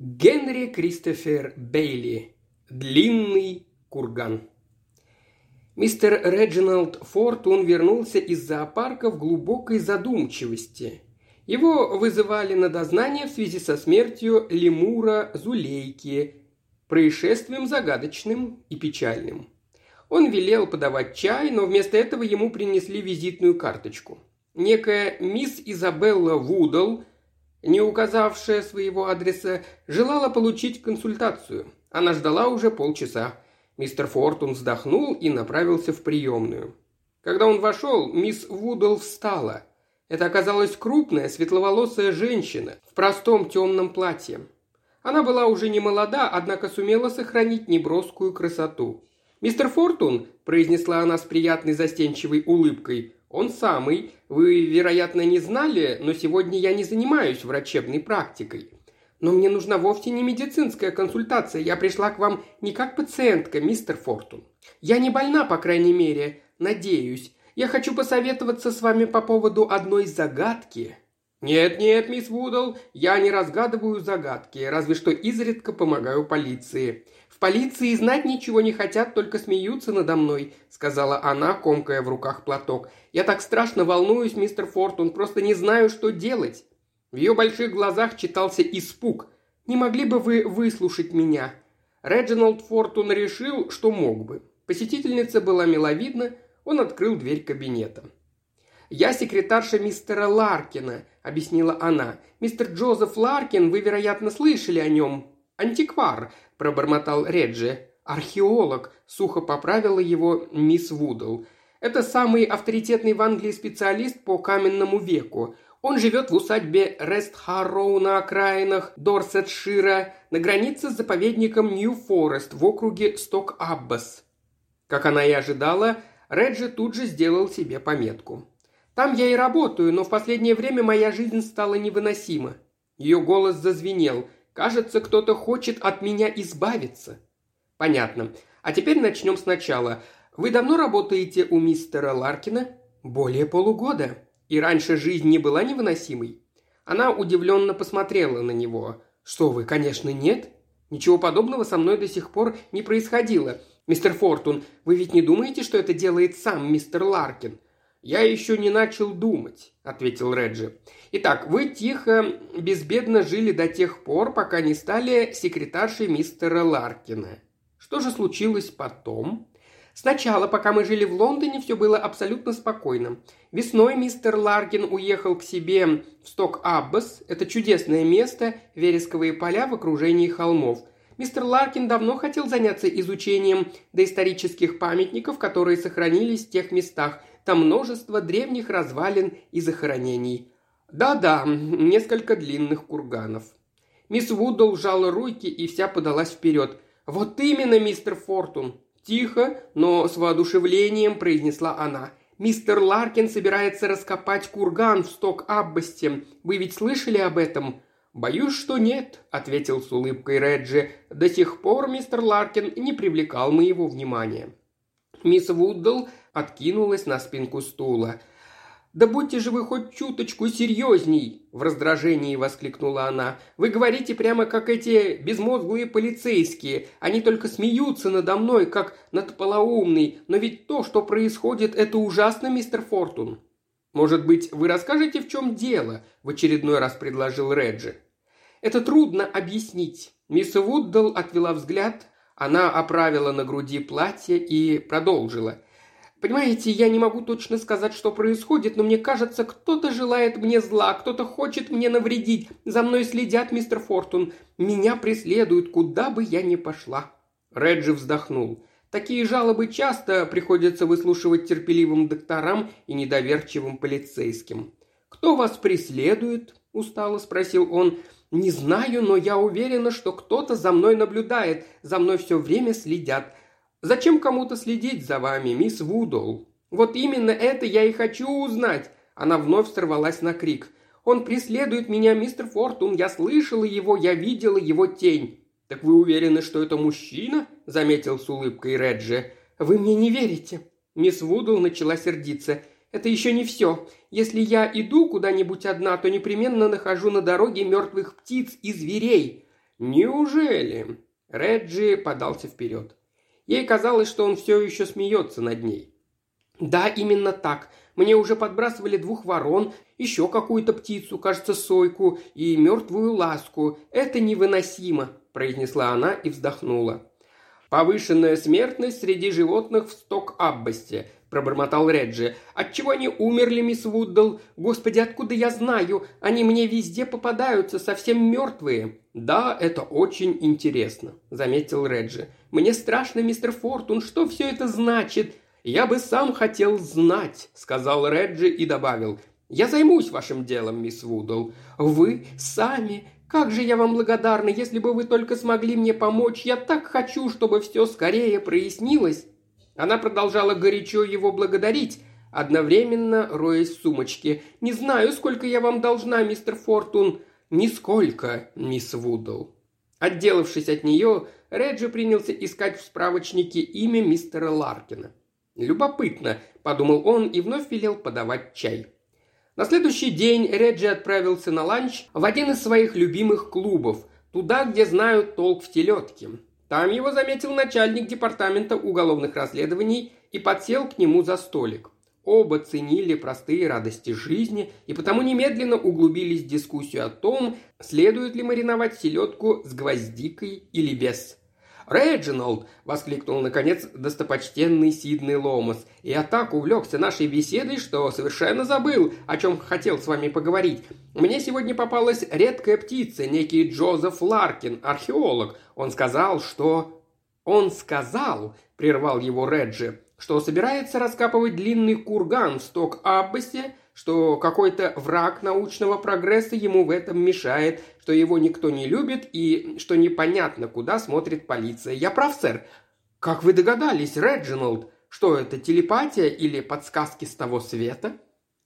Генри Кристофер Бейли. Длинный курган. Мистер Реджиналд Фортун вернулся из зоопарка в глубокой задумчивости. Его вызывали на дознание в связи со смертью лемура Зулейки, происшествием загадочным и печальным. Он велел подавать чай, но вместо этого ему принесли визитную карточку. Некая мисс Изабелла Вудл – не указавшая своего адреса, желала получить консультацию. Она ждала уже полчаса. Мистер Фортун вздохнул и направился в приемную. Когда он вошел, мисс Вудл встала. Это оказалась крупная, светловолосая женщина в простом темном платье. Она была уже не молода, однако сумела сохранить неброскую красоту. «Мистер Фортун», – произнесла она с приятной застенчивой улыбкой, «Он самый. Вы, вероятно, не знали, но сегодня я не занимаюсь врачебной практикой. Но мне нужна вовсе не медицинская консультация. Я пришла к вам не как пациентка, мистер Фортун. Я не больна, по крайней мере. Надеюсь. Я хочу посоветоваться с вами по поводу одной загадки». «Нет, нет, мисс Вудл, я не разгадываю загадки, разве что изредка помогаю полиции. В полиции знать ничего не хотят, только смеются надо мной», — сказала она, комкая в руках платок. «Я так страшно волнуюсь, мистер Фортун, просто не знаю, что делать». В ее больших глазах читался испуг. «Не могли бы вы выслушать меня?» Реджиналд Фортун решил, что мог бы. Посетительница была миловидна, он открыл дверь кабинета. «Я секретарша мистера Ларкина», — объяснила она. «Мистер Джозеф Ларкин, вы, вероятно, слышали о нем. Антиквар пробормотал Реджи. «Археолог», – сухо поправила его мисс Вудл. «Это самый авторитетный в Англии специалист по каменному веку. Он живет в усадьбе Рестхарроу на окраинах Дорсетшира, на границе с заповедником Нью-Форест в округе Сток-Аббас». Как она и ожидала, Реджи тут же сделал себе пометку. «Там я и работаю, но в последнее время моя жизнь стала невыносима». Ее голос зазвенел – Кажется, кто-то хочет от меня избавиться. Понятно. А теперь начнем сначала. Вы давно работаете у мистера Ларкина? Более полугода. И раньше жизнь не была невыносимой? Она удивленно посмотрела на него. Что вы, конечно, нет. Ничего подобного со мной до сих пор не происходило. Мистер Фортун, вы ведь не думаете, что это делает сам мистер Ларкин? «Я еще не начал думать», – ответил Реджи. «Итак, вы тихо, безбедно жили до тех пор, пока не стали секретаршей мистера Ларкина. Что же случилось потом?» Сначала, пока мы жили в Лондоне, все было абсолютно спокойно. Весной мистер Ларкин уехал к себе в Сток-Аббас. Это чудесное место, вересковые поля в окружении холмов. Мистер Ларкин давно хотел заняться изучением доисторических памятников, которые сохранились в тех местах, там множество древних развалин и захоронений. Да-да, несколько длинных курганов. Мисс Вудл сжала руки и вся подалась вперед. «Вот именно, мистер Фортун!» Тихо, но с воодушевлением произнесла она. «Мистер Ларкин собирается раскопать курган в Сток-Аббасте. Вы ведь слышали об этом?» «Боюсь, что нет», — ответил с улыбкой Реджи. «До сих пор мистер Ларкин не привлекал моего внимания». Мисс Вудл откинулась на спинку стула. «Да будьте же вы хоть чуточку серьезней!» – в раздражении воскликнула она. «Вы говорите прямо как эти безмозглые полицейские. Они только смеются надо мной, как над полоумной. Но ведь то, что происходит, это ужасно, мистер Фортун». «Может быть, вы расскажете, в чем дело?» – в очередной раз предложил Реджи. «Это трудно объяснить». Мисс Вуддл отвела взгляд, она оправила на груди платье и продолжила – Понимаете, я не могу точно сказать, что происходит, но мне кажется, кто-то желает мне зла, кто-то хочет мне навредить. За мной следят, мистер Фортун. Меня преследуют, куда бы я ни пошла». Реджи вздохнул. Такие жалобы часто приходится выслушивать терпеливым докторам и недоверчивым полицейским. «Кто вас преследует?» – устало спросил он. «Не знаю, но я уверена, что кто-то за мной наблюдает, за мной все время следят. Зачем кому-то следить за вами, мисс Вудол? Вот именно это я и хочу узнать. Она вновь сорвалась на крик. Он преследует меня, мистер Фортун. Я слышала его, я видела его тень. Так вы уверены, что это мужчина? Заметил с улыбкой Реджи. Вы мне не верите? Мисс Вудл начала сердиться. Это еще не все. Если я иду куда-нибудь одна, то непременно нахожу на дороге мертвых птиц и зверей. «Неужели?» Реджи подался вперед. Ей казалось, что он все еще смеется над ней. «Да, именно так. Мне уже подбрасывали двух ворон, еще какую-то птицу, кажется, сойку, и мертвую ласку. Это невыносимо», – произнесла она и вздохнула. «Повышенная смертность среди животных в Сток-Аббасте», – пробормотал Реджи. «Отчего они умерли, мисс Вуддл? Господи, откуда я знаю? Они мне везде попадаются, совсем мертвые». «Да, это очень интересно», – заметил Реджи. «Мне страшно, мистер Фортун, что все это значит?» «Я бы сам хотел знать», – сказал Реджи и добавил. «Я займусь вашим делом, мисс Вудл». «Вы сами? Как же я вам благодарна, если бы вы только смогли мне помочь. Я так хочу, чтобы все скорее прояснилось». Она продолжала горячо его благодарить, одновременно роясь в сумочке. «Не знаю, сколько я вам должна, мистер Фортун». «Нисколько, мисс Вудл». Отделавшись от нее, Реджи принялся искать в справочнике имя мистера Ларкина. «Любопытно», – подумал он и вновь велел подавать чай. На следующий день Реджи отправился на ланч в один из своих любимых клубов, туда, где знают толк в телетке. Там его заметил начальник департамента уголовных расследований и подсел к нему за столик. Оба ценили простые радости жизни и потому немедленно углубились в дискуссию о том, следует ли мариновать селедку с гвоздикой или без. «Реджиналд!» – воскликнул, наконец, достопочтенный Сидный Ломас. «Я так увлекся нашей беседой, что совершенно забыл, о чем хотел с вами поговорить. Мне сегодня попалась редкая птица, некий Джозеф Ларкин, археолог. Он сказал, что...» «Он сказал», – прервал его Реджи, – «что собирается раскапывать длинный курган в Сток-Аббасе, что какой-то враг научного прогресса ему в этом мешает, что его никто не любит и что непонятно, куда смотрит полиция. Я прав, сэр? Как вы догадались, Реджиналд? Что это, телепатия или подсказки с того света?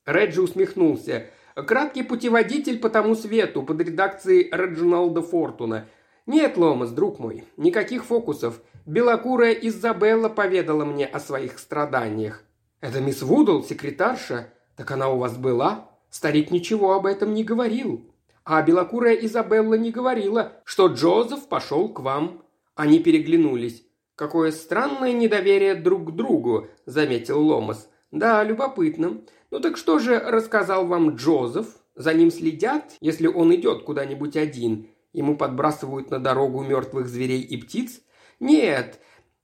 Реджи усмехнулся. Краткий путеводитель по тому свету под редакцией Реджиналда Фортуна. Нет, Ломас, друг мой, никаких фокусов. Белокурая Изабелла поведала мне о своих страданиях. Это мисс Вудл, секретарша? «Так она у вас была?» Старик ничего об этом не говорил. А белокурая Изабелла не говорила, что Джозеф пошел к вам. Они переглянулись. «Какое странное недоверие друг к другу», – заметил Ломас. «Да, любопытно. Ну так что же рассказал вам Джозеф? За ним следят, если он идет куда-нибудь один. Ему подбрасывают на дорогу мертвых зверей и птиц? Нет,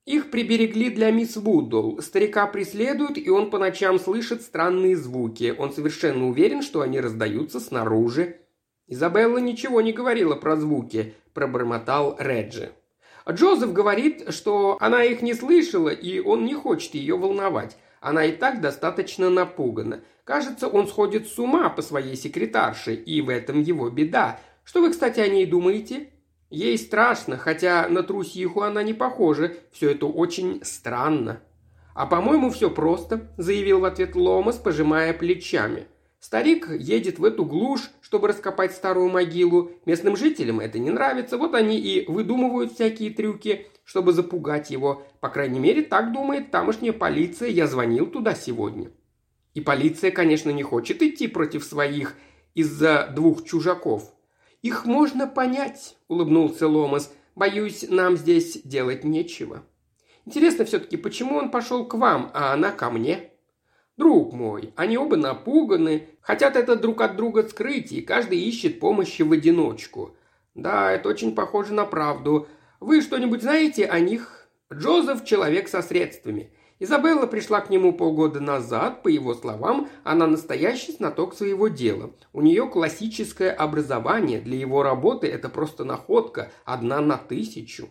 их приберегли для мисс Вудл. Старика преследуют, и он по ночам слышит странные звуки. Он совершенно уверен, что они раздаются снаружи. Изабелла ничего не говорила про звуки, пробормотал Реджи. Джозеф говорит, что она их не слышала, и он не хочет ее волновать. Она и так достаточно напугана. Кажется, он сходит с ума по своей секретарше, и в этом его беда. Что вы, кстати, о ней думаете? Ей страшно, хотя на трусиху она не похожа. Все это очень странно. «А по-моему, все просто», – заявил в ответ Ломас, пожимая плечами. «Старик едет в эту глушь, чтобы раскопать старую могилу. Местным жителям это не нравится, вот они и выдумывают всякие трюки, чтобы запугать его. По крайней мере, так думает тамошняя полиция. Я звонил туда сегодня». И полиция, конечно, не хочет идти против своих из-за двух чужаков – «Их можно понять», – улыбнулся Ломас. «Боюсь, нам здесь делать нечего». «Интересно все-таки, почему он пошел к вам, а она ко мне?» «Друг мой, они оба напуганы, хотят это друг от друга скрыть, и каждый ищет помощи в одиночку. Да, это очень похоже на правду. Вы что-нибудь знаете о них?» «Джозеф – человек со средствами. Изабелла пришла к нему полгода назад, по его словам, она настоящий знаток своего дела. У нее классическое образование, для его работы это просто находка, одна на тысячу.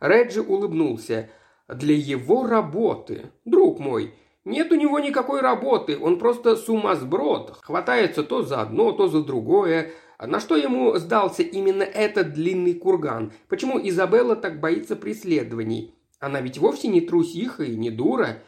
Реджи улыбнулся. «Для его работы. Друг мой, нет у него никакой работы, он просто сумасброд, хватается то за одно, то за другое. На что ему сдался именно этот длинный курган? Почему Изабелла так боится преследований? Она ведь вовсе не трусиха и не дура.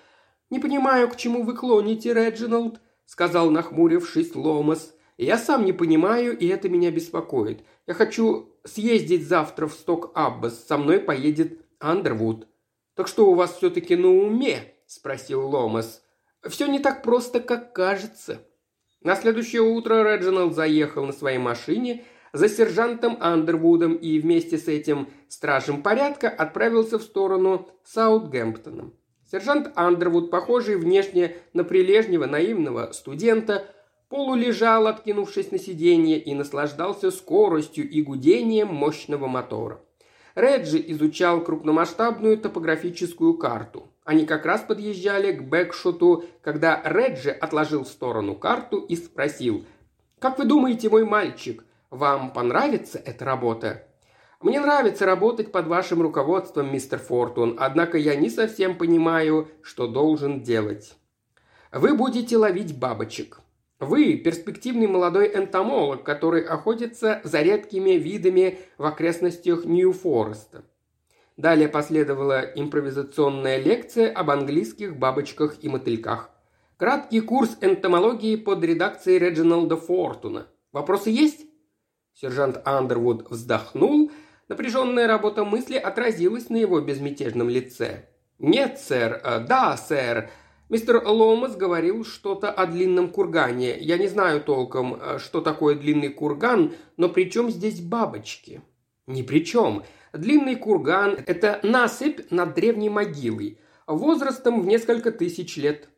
Не понимаю, к чему вы клоните, Реджиналд, сказал, нахмурившись Ломас. Я сам не понимаю, и это меня беспокоит. Я хочу съездить завтра в Сток-Аббас. Со мной поедет Андервуд. Так что у вас все-таки на уме? спросил Ломас. Все не так просто, как кажется. На следующее утро Реджиналд заехал на своей машине за сержантом Андервудом и вместе с этим стражем порядка отправился в сторону Саутгемптона. Сержант Андервуд, похожий внешне на прилежнего наивного студента, полулежал, откинувшись на сиденье, и наслаждался скоростью и гудением мощного мотора. Реджи изучал крупномасштабную топографическую карту. Они как раз подъезжали к Бэкшоту, когда Реджи отложил в сторону карту и спросил «Как вы думаете, мой мальчик, вам понравится эта работа?» «Мне нравится работать под вашим руководством, мистер Фортун, однако я не совсем понимаю, что должен делать. Вы будете ловить бабочек. Вы – перспективный молодой энтомолог, который охотится за редкими видами в окрестностях Нью-Фореста. Далее последовала импровизационная лекция об английских бабочках и мотыльках. Краткий курс энтомологии под редакцией Реджиналда Фортуна. Вопросы есть? Сержант Андервуд вздохнул. Напряженная работа мысли отразилась на его безмятежном лице. «Нет, сэр. Э, да, сэр. Мистер Ломас говорил что-то о длинном кургане. Я не знаю толком, э, что такое длинный курган, но при чем здесь бабочки? Ни при чем. Длинный курган – это насыпь над древней могилой, возрастом в несколько тысяч лет.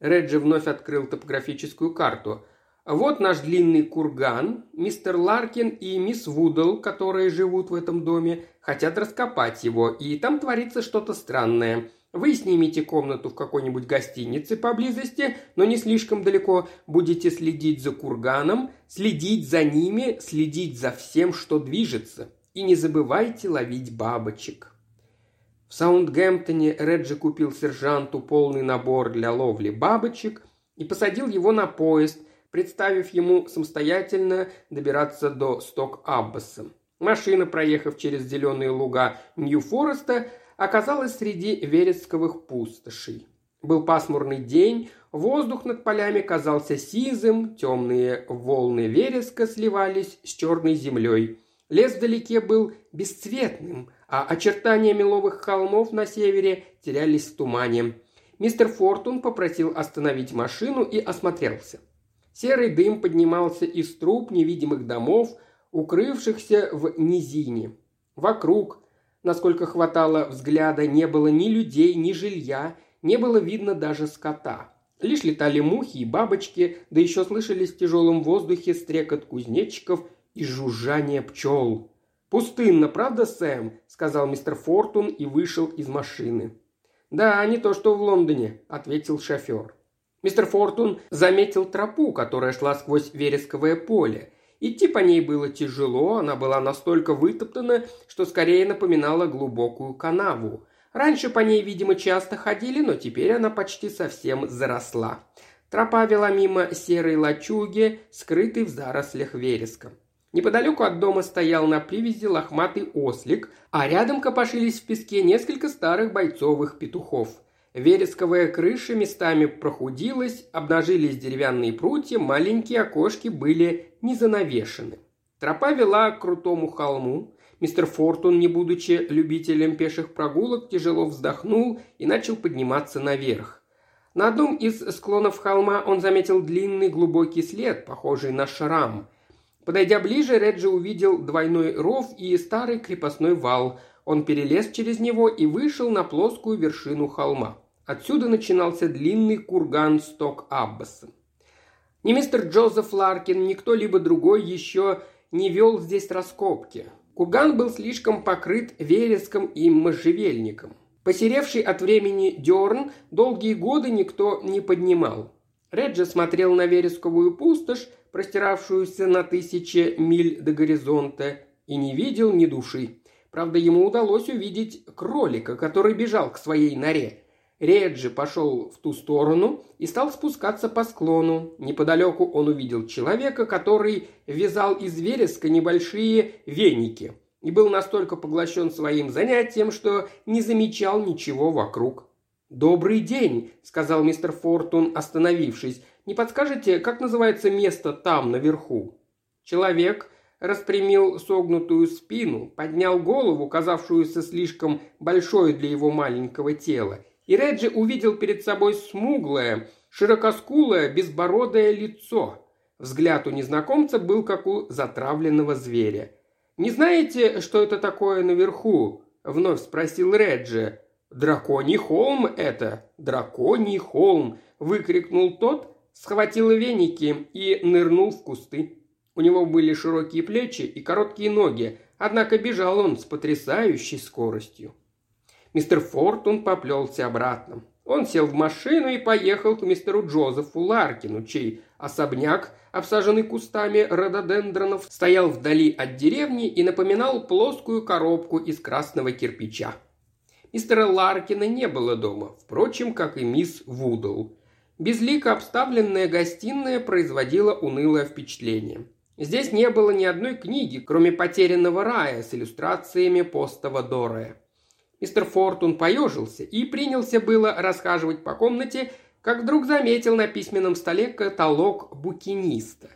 Реджи вновь открыл топографическую карту. Вот наш длинный курган. Мистер Ларкин и мисс Вудл, которые живут в этом доме, хотят раскопать его, и там творится что-то странное – вы снимете комнату в какой-нибудь гостинице поблизости, но не слишком далеко. Будете следить за курганом, следить за ними, следить за всем, что движется. И не забывайте ловить бабочек. В Саундгемптоне Реджи купил сержанту полный набор для ловли бабочек и посадил его на поезд, представив ему самостоятельно добираться до Сток-Аббаса. Машина, проехав через зеленые луга Нью-Фореста, оказалась среди вересковых пустошей. Был пасмурный день, воздух над полями казался сизым, темные волны вереска сливались с черной землей. Лес вдалеке был бесцветным, а очертания меловых холмов на севере терялись в тумане. Мистер Фортун попросил остановить машину и осмотрелся. Серый дым поднимался из труб невидимых домов, укрывшихся в низине. Вокруг, Насколько хватало взгляда, не было ни людей, ни жилья, не было видно даже скота. Лишь летали мухи и бабочки, да еще слышались в тяжелом воздухе стрекот кузнечиков и жужжание пчел. «Пустынно, правда, Сэм?» – сказал мистер Фортун и вышел из машины. «Да, не то, что в Лондоне», – ответил шофер. Мистер Фортун заметил тропу, которая шла сквозь вересковое поле, Идти по ней было тяжело, она была настолько вытоптана, что скорее напоминала глубокую канаву. Раньше по ней, видимо, часто ходили, но теперь она почти совсем заросла. Тропа вела мимо серой лачуги, скрытой в зарослях вереска. Неподалеку от дома стоял на привязи лохматый ослик, а рядом копошились в песке несколько старых бойцовых петухов – Вересковая крыша местами прохудилась, обнажились деревянные прутья, маленькие окошки были не занавешены. Тропа вела к крутому холму. Мистер Фортун, не будучи любителем пеших прогулок, тяжело вздохнул и начал подниматься наверх. На одном из склонов холма он заметил длинный глубокий след, похожий на шрам. Подойдя ближе, Реджи увидел двойной ров и старый крепостной вал. Он перелез через него и вышел на плоскую вершину холма. Отсюда начинался длинный курган сток Аббаса. Ни мистер Джозеф Ларкин, ни кто-либо другой еще не вел здесь раскопки. Курган был слишком покрыт вереском и можжевельником. Посеревший от времени дерн долгие годы никто не поднимал. Реджи смотрел на вересковую пустошь, простиравшуюся на тысячи миль до горизонта, и не видел ни души. Правда, ему удалось увидеть кролика, который бежал к своей норе. Реджи пошел в ту сторону и стал спускаться по склону. Неподалеку он увидел человека, который вязал из вереска небольшие веники и был настолько поглощен своим занятием, что не замечал ничего вокруг. «Добрый день», – сказал мистер Фортун, остановившись. «Не подскажете, как называется место там, наверху?» Человек распрямил согнутую спину, поднял голову, казавшуюся слишком большой для его маленького тела, и Реджи увидел перед собой смуглое, широкоскулое, безбородое лицо. Взгляд у незнакомца был как у затравленного зверя. «Не знаете, что это такое наверху?» – вновь спросил Реджи. «Драконий холм это! Драконий холм!» – выкрикнул тот, схватил веники и нырнул в кусты. У него были широкие плечи и короткие ноги, однако бежал он с потрясающей скоростью. Мистер Фортун поплелся обратно. Он сел в машину и поехал к мистеру Джозефу Ларкину, чей особняк, обсаженный кустами рододендронов, стоял вдали от деревни и напоминал плоскую коробку из красного кирпича. Мистера Ларкина не было дома, впрочем, как и мисс Вудл. Безлико обставленная гостиная производила унылое впечатление. Здесь не было ни одной книги, кроме «Потерянного рая» с иллюстрациями постова Дорая. Мистер Фортун поежился и принялся было расхаживать по комнате, как вдруг заметил на письменном столе каталог букиниста.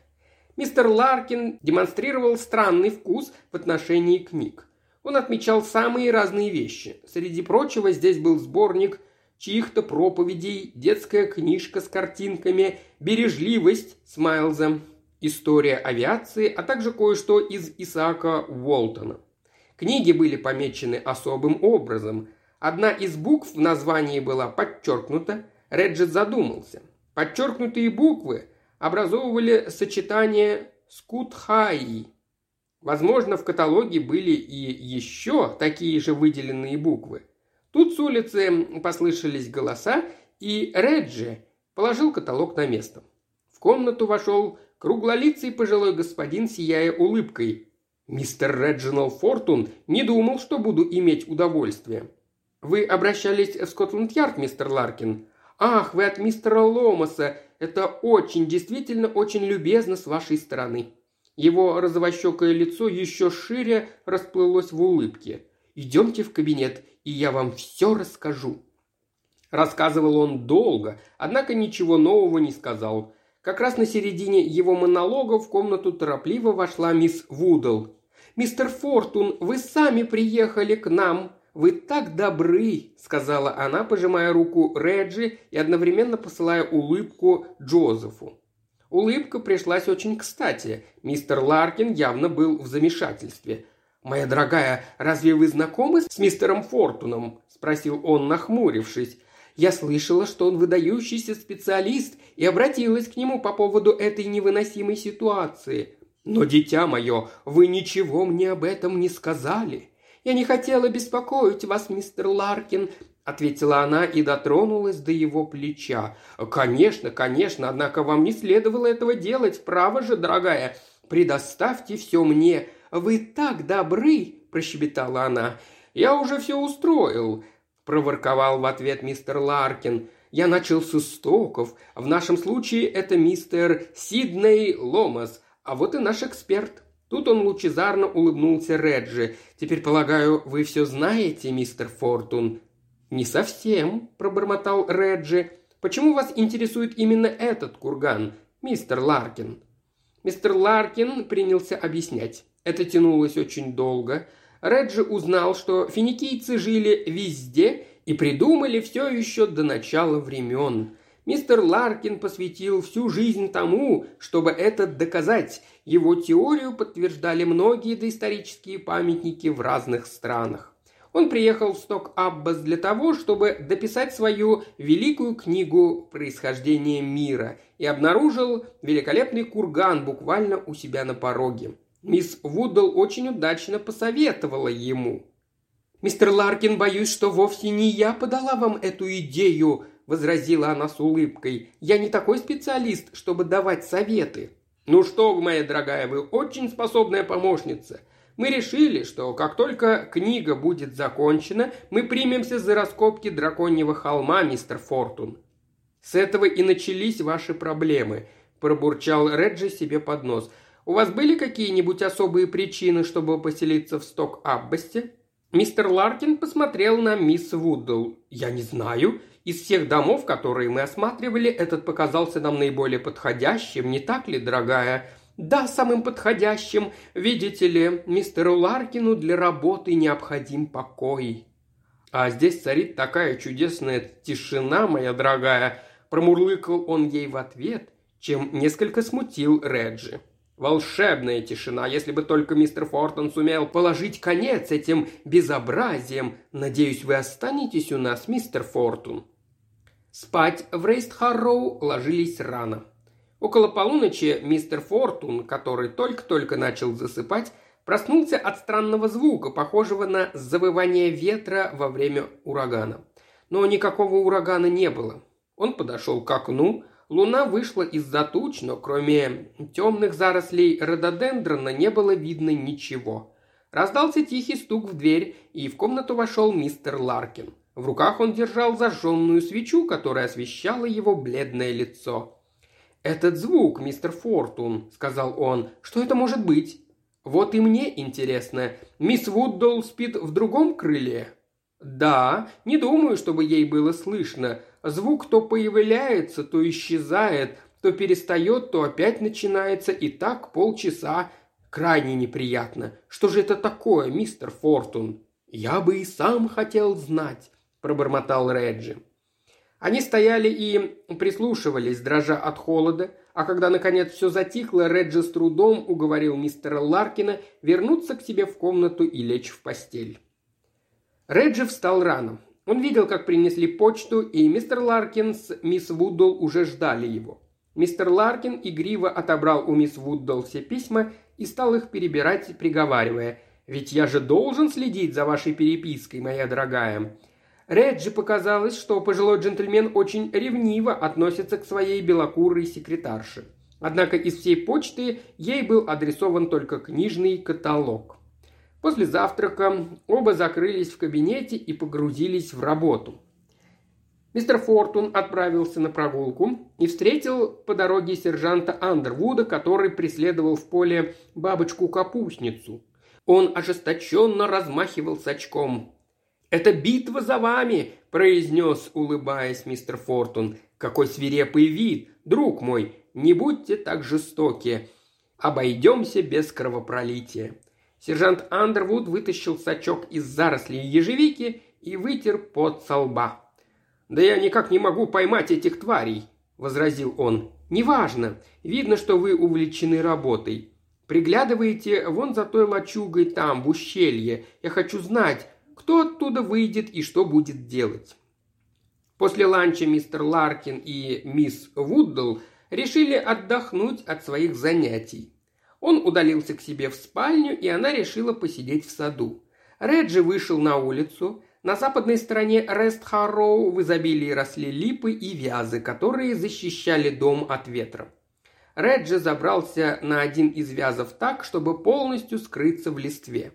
Мистер Ларкин демонстрировал странный вкус в отношении книг. Он отмечал самые разные вещи. Среди прочего здесь был сборник чьих-то проповедей, детская книжка с картинками, бережливость с Майлзом, история авиации, а также кое-что из Исаака Уолтона. Книги были помечены особым образом. Одна из букв в названии была подчеркнута. Реджет задумался. Подчеркнутые буквы образовывали сочетание «скутхаи». Возможно, в каталоге были и еще такие же выделенные буквы. Тут с улицы послышались голоса, и Реджи положил каталог на место. В комнату вошел круглолицый пожилой господин, сияя улыбкой. Мистер Реджинал Фортун не думал, что буду иметь удовольствие. Вы обращались в Скотланд-Ярд, мистер Ларкин? Ах, вы от мистера Ломаса. Это очень, действительно очень любезно с вашей стороны. Его розовощекое лицо еще шире расплылось в улыбке. «Идемте в кабинет, и я вам все расскажу». Рассказывал он долго, однако ничего нового не сказал. Как раз на середине его монолога в комнату торопливо вошла мисс Вудл. «Мистер Фортун, вы сами приехали к нам. Вы так добры», — сказала она, пожимая руку Реджи и одновременно посылая улыбку Джозефу. Улыбка пришлась очень кстати. Мистер Ларкин явно был в замешательстве. «Моя дорогая, разве вы знакомы с мистером Фортуном?» – спросил он, нахмурившись. «Я слышала, что он выдающийся специалист и обратилась к нему по поводу этой невыносимой ситуации. «Но, дитя мое, вы ничего мне об этом не сказали. Я не хотела беспокоить вас, мистер Ларкин», — ответила она и дотронулась до его плеча. «Конечно, конечно, однако вам не следовало этого делать, право же, дорогая. Предоставьте все мне. Вы так добры», — прощебетала она. «Я уже все устроил», — проворковал в ответ мистер Ларкин. «Я начал с истоков. В нашем случае это мистер Сидней Ломас. А вот и наш эксперт. Тут он лучезарно улыбнулся Реджи. «Теперь, полагаю, вы все знаете, мистер Фортун?» «Не совсем», – пробормотал Реджи. «Почему вас интересует именно этот курган, мистер Ларкин?» Мистер Ларкин принялся объяснять. Это тянулось очень долго. Реджи узнал, что финикийцы жили везде и придумали все еще до начала времен. Мистер Ларкин посвятил всю жизнь тому, чтобы это доказать. Его теорию подтверждали многие доисторические памятники в разных странах. Он приехал в Сток-Аббас для того, чтобы дописать свою великую книгу «Происхождение мира» и обнаружил великолепный курган буквально у себя на пороге. Мисс Вудл очень удачно посоветовала ему. «Мистер Ларкин, боюсь, что вовсе не я подала вам эту идею», – возразила она с улыбкой. «Я не такой специалист, чтобы давать советы». «Ну что вы, моя дорогая, вы очень способная помощница. Мы решили, что как только книга будет закончена, мы примемся за раскопки драконьего холма, мистер Фортун». «С этого и начались ваши проблемы», – пробурчал Реджи себе под нос. «У вас были какие-нибудь особые причины, чтобы поселиться в Сток-Аббасте?» Мистер Ларкин посмотрел на мисс Вудл. «Я не знаю. Из всех домов, которые мы осматривали, этот показался нам наиболее подходящим, не так ли, дорогая?» «Да, самым подходящим. Видите ли, мистеру Ларкину для работы необходим покой». «А здесь царит такая чудесная тишина, моя дорогая», – промурлыкал он ей в ответ. чем несколько смутил Реджи. Волшебная тишина, если бы только мистер Фортон сумел положить конец этим безобразиям. Надеюсь, вы останетесь у нас, мистер Фортун. Спать в Рейст-Харроу ложились рано. Около полуночи мистер Фортун, который только-только начал засыпать, проснулся от странного звука, похожего на завывание ветра во время урагана. Но никакого урагана не было. Он подошел к окну, Луна вышла из-за туч, но кроме темных зарослей рододендрона не было видно ничего. Раздался тихий стук в дверь, и в комнату вошел мистер Ларкин. В руках он держал зажженную свечу, которая освещала его бледное лицо. «Этот звук, мистер Фортун», — сказал он, — «что это может быть?» «Вот и мне интересно. Мисс Вуддолл спит в другом крыле?» «Да, не думаю, чтобы ей было слышно. Звук то появляется, то исчезает, то перестает, то опять начинается, и так полчаса. Крайне неприятно. Что же это такое, мистер Фортун? Я бы и сам хотел знать, пробормотал Реджи. Они стояли и прислушивались, дрожа от холода, а когда наконец все затихло, Реджи с трудом уговорил мистера Ларкина вернуться к себе в комнату и лечь в постель. Реджи встал рано. Он видел, как принесли почту, и мистер Ларкин с мисс Вуддл уже ждали его. Мистер Ларкин игриво отобрал у мисс Вуддл все письма и стал их перебирать, приговаривая «Ведь я же должен следить за вашей перепиской, моя дорогая». Реджи показалось, что пожилой джентльмен очень ревниво относится к своей белокурой секретарше. Однако из всей почты ей был адресован только книжный каталог. После завтрака оба закрылись в кабинете и погрузились в работу. Мистер Фортун отправился на прогулку и встретил по дороге сержанта Андервуда, который преследовал в поле бабочку-капустницу. Он ожесточенно размахивал с очком. «Это битва за вами!» – произнес, улыбаясь мистер Фортун. «Какой свирепый вид! Друг мой, не будьте так жестоки! Обойдемся без кровопролития!» Сержант Андервуд вытащил сачок из зарослей ежевики и вытер пот со лба. «Да я никак не могу поймать этих тварей», – возразил он. «Неважно. Видно, что вы увлечены работой. Приглядываете вон за той лачугой там, в ущелье. Я хочу знать, кто оттуда выйдет и что будет делать». После ланча мистер Ларкин и мисс Вуддл решили отдохнуть от своих занятий. Он удалился к себе в спальню, и она решила посидеть в саду. Реджи вышел на улицу. На западной стороне Рест-Харроу в изобилии росли липы и вязы, которые защищали дом от ветра. Реджи забрался на один из вязов так, чтобы полностью скрыться в листве.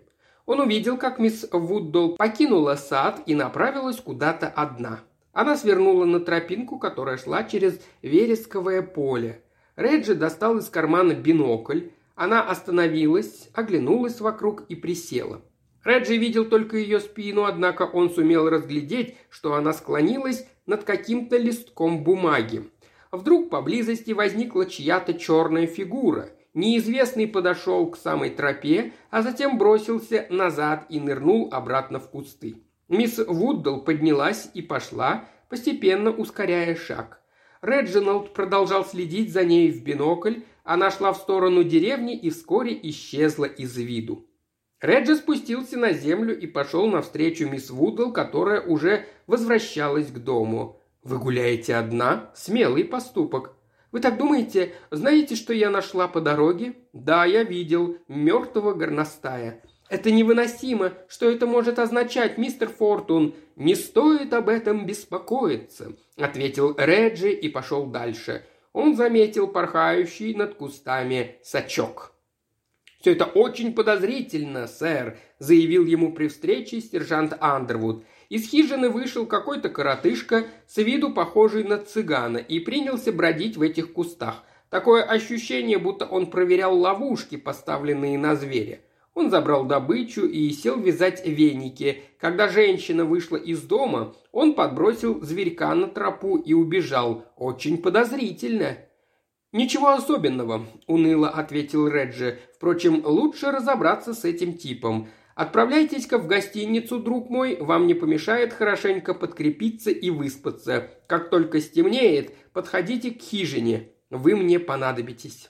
Он увидел, как мисс Вуддол покинула сад и направилась куда-то одна. Она свернула на тропинку, которая шла через вересковое поле. Реджи достал из кармана бинокль, она остановилась, оглянулась вокруг и присела. Реджи видел только ее спину, однако он сумел разглядеть, что она склонилась над каким-то листком бумаги. Вдруг поблизости возникла чья-то черная фигура. Неизвестный подошел к самой тропе, а затем бросился назад и нырнул обратно в кусты. Мисс Вуддл поднялась и пошла, постепенно ускоряя шаг. Реджиналд продолжал следить за ней в бинокль, она шла в сторону деревни и вскоре исчезла из виду. Реджи спустился на землю и пошел навстречу мисс Вудл, которая уже возвращалась к дому. «Вы гуляете одна? Смелый поступок. Вы так думаете? Знаете, что я нашла по дороге?» «Да, я видел. Мертвого горностая. Это невыносимо. Что это может означать, мистер Фортун? Не стоит об этом беспокоиться», — ответил Реджи и пошел дальше он заметил порхающий над кустами сачок. «Все это очень подозрительно, сэр», – заявил ему при встрече сержант Андервуд. Из хижины вышел какой-то коротышка, с виду похожий на цыгана, и принялся бродить в этих кустах. Такое ощущение, будто он проверял ловушки, поставленные на зверя. Он забрал добычу и сел вязать веники. Когда женщина вышла из дома, он подбросил зверька на тропу и убежал. Очень подозрительно. «Ничего особенного», – уныло ответил Реджи. «Впрочем, лучше разобраться с этим типом. Отправляйтесь-ка в гостиницу, друг мой, вам не помешает хорошенько подкрепиться и выспаться. Как только стемнеет, подходите к хижине. Вы мне понадобитесь».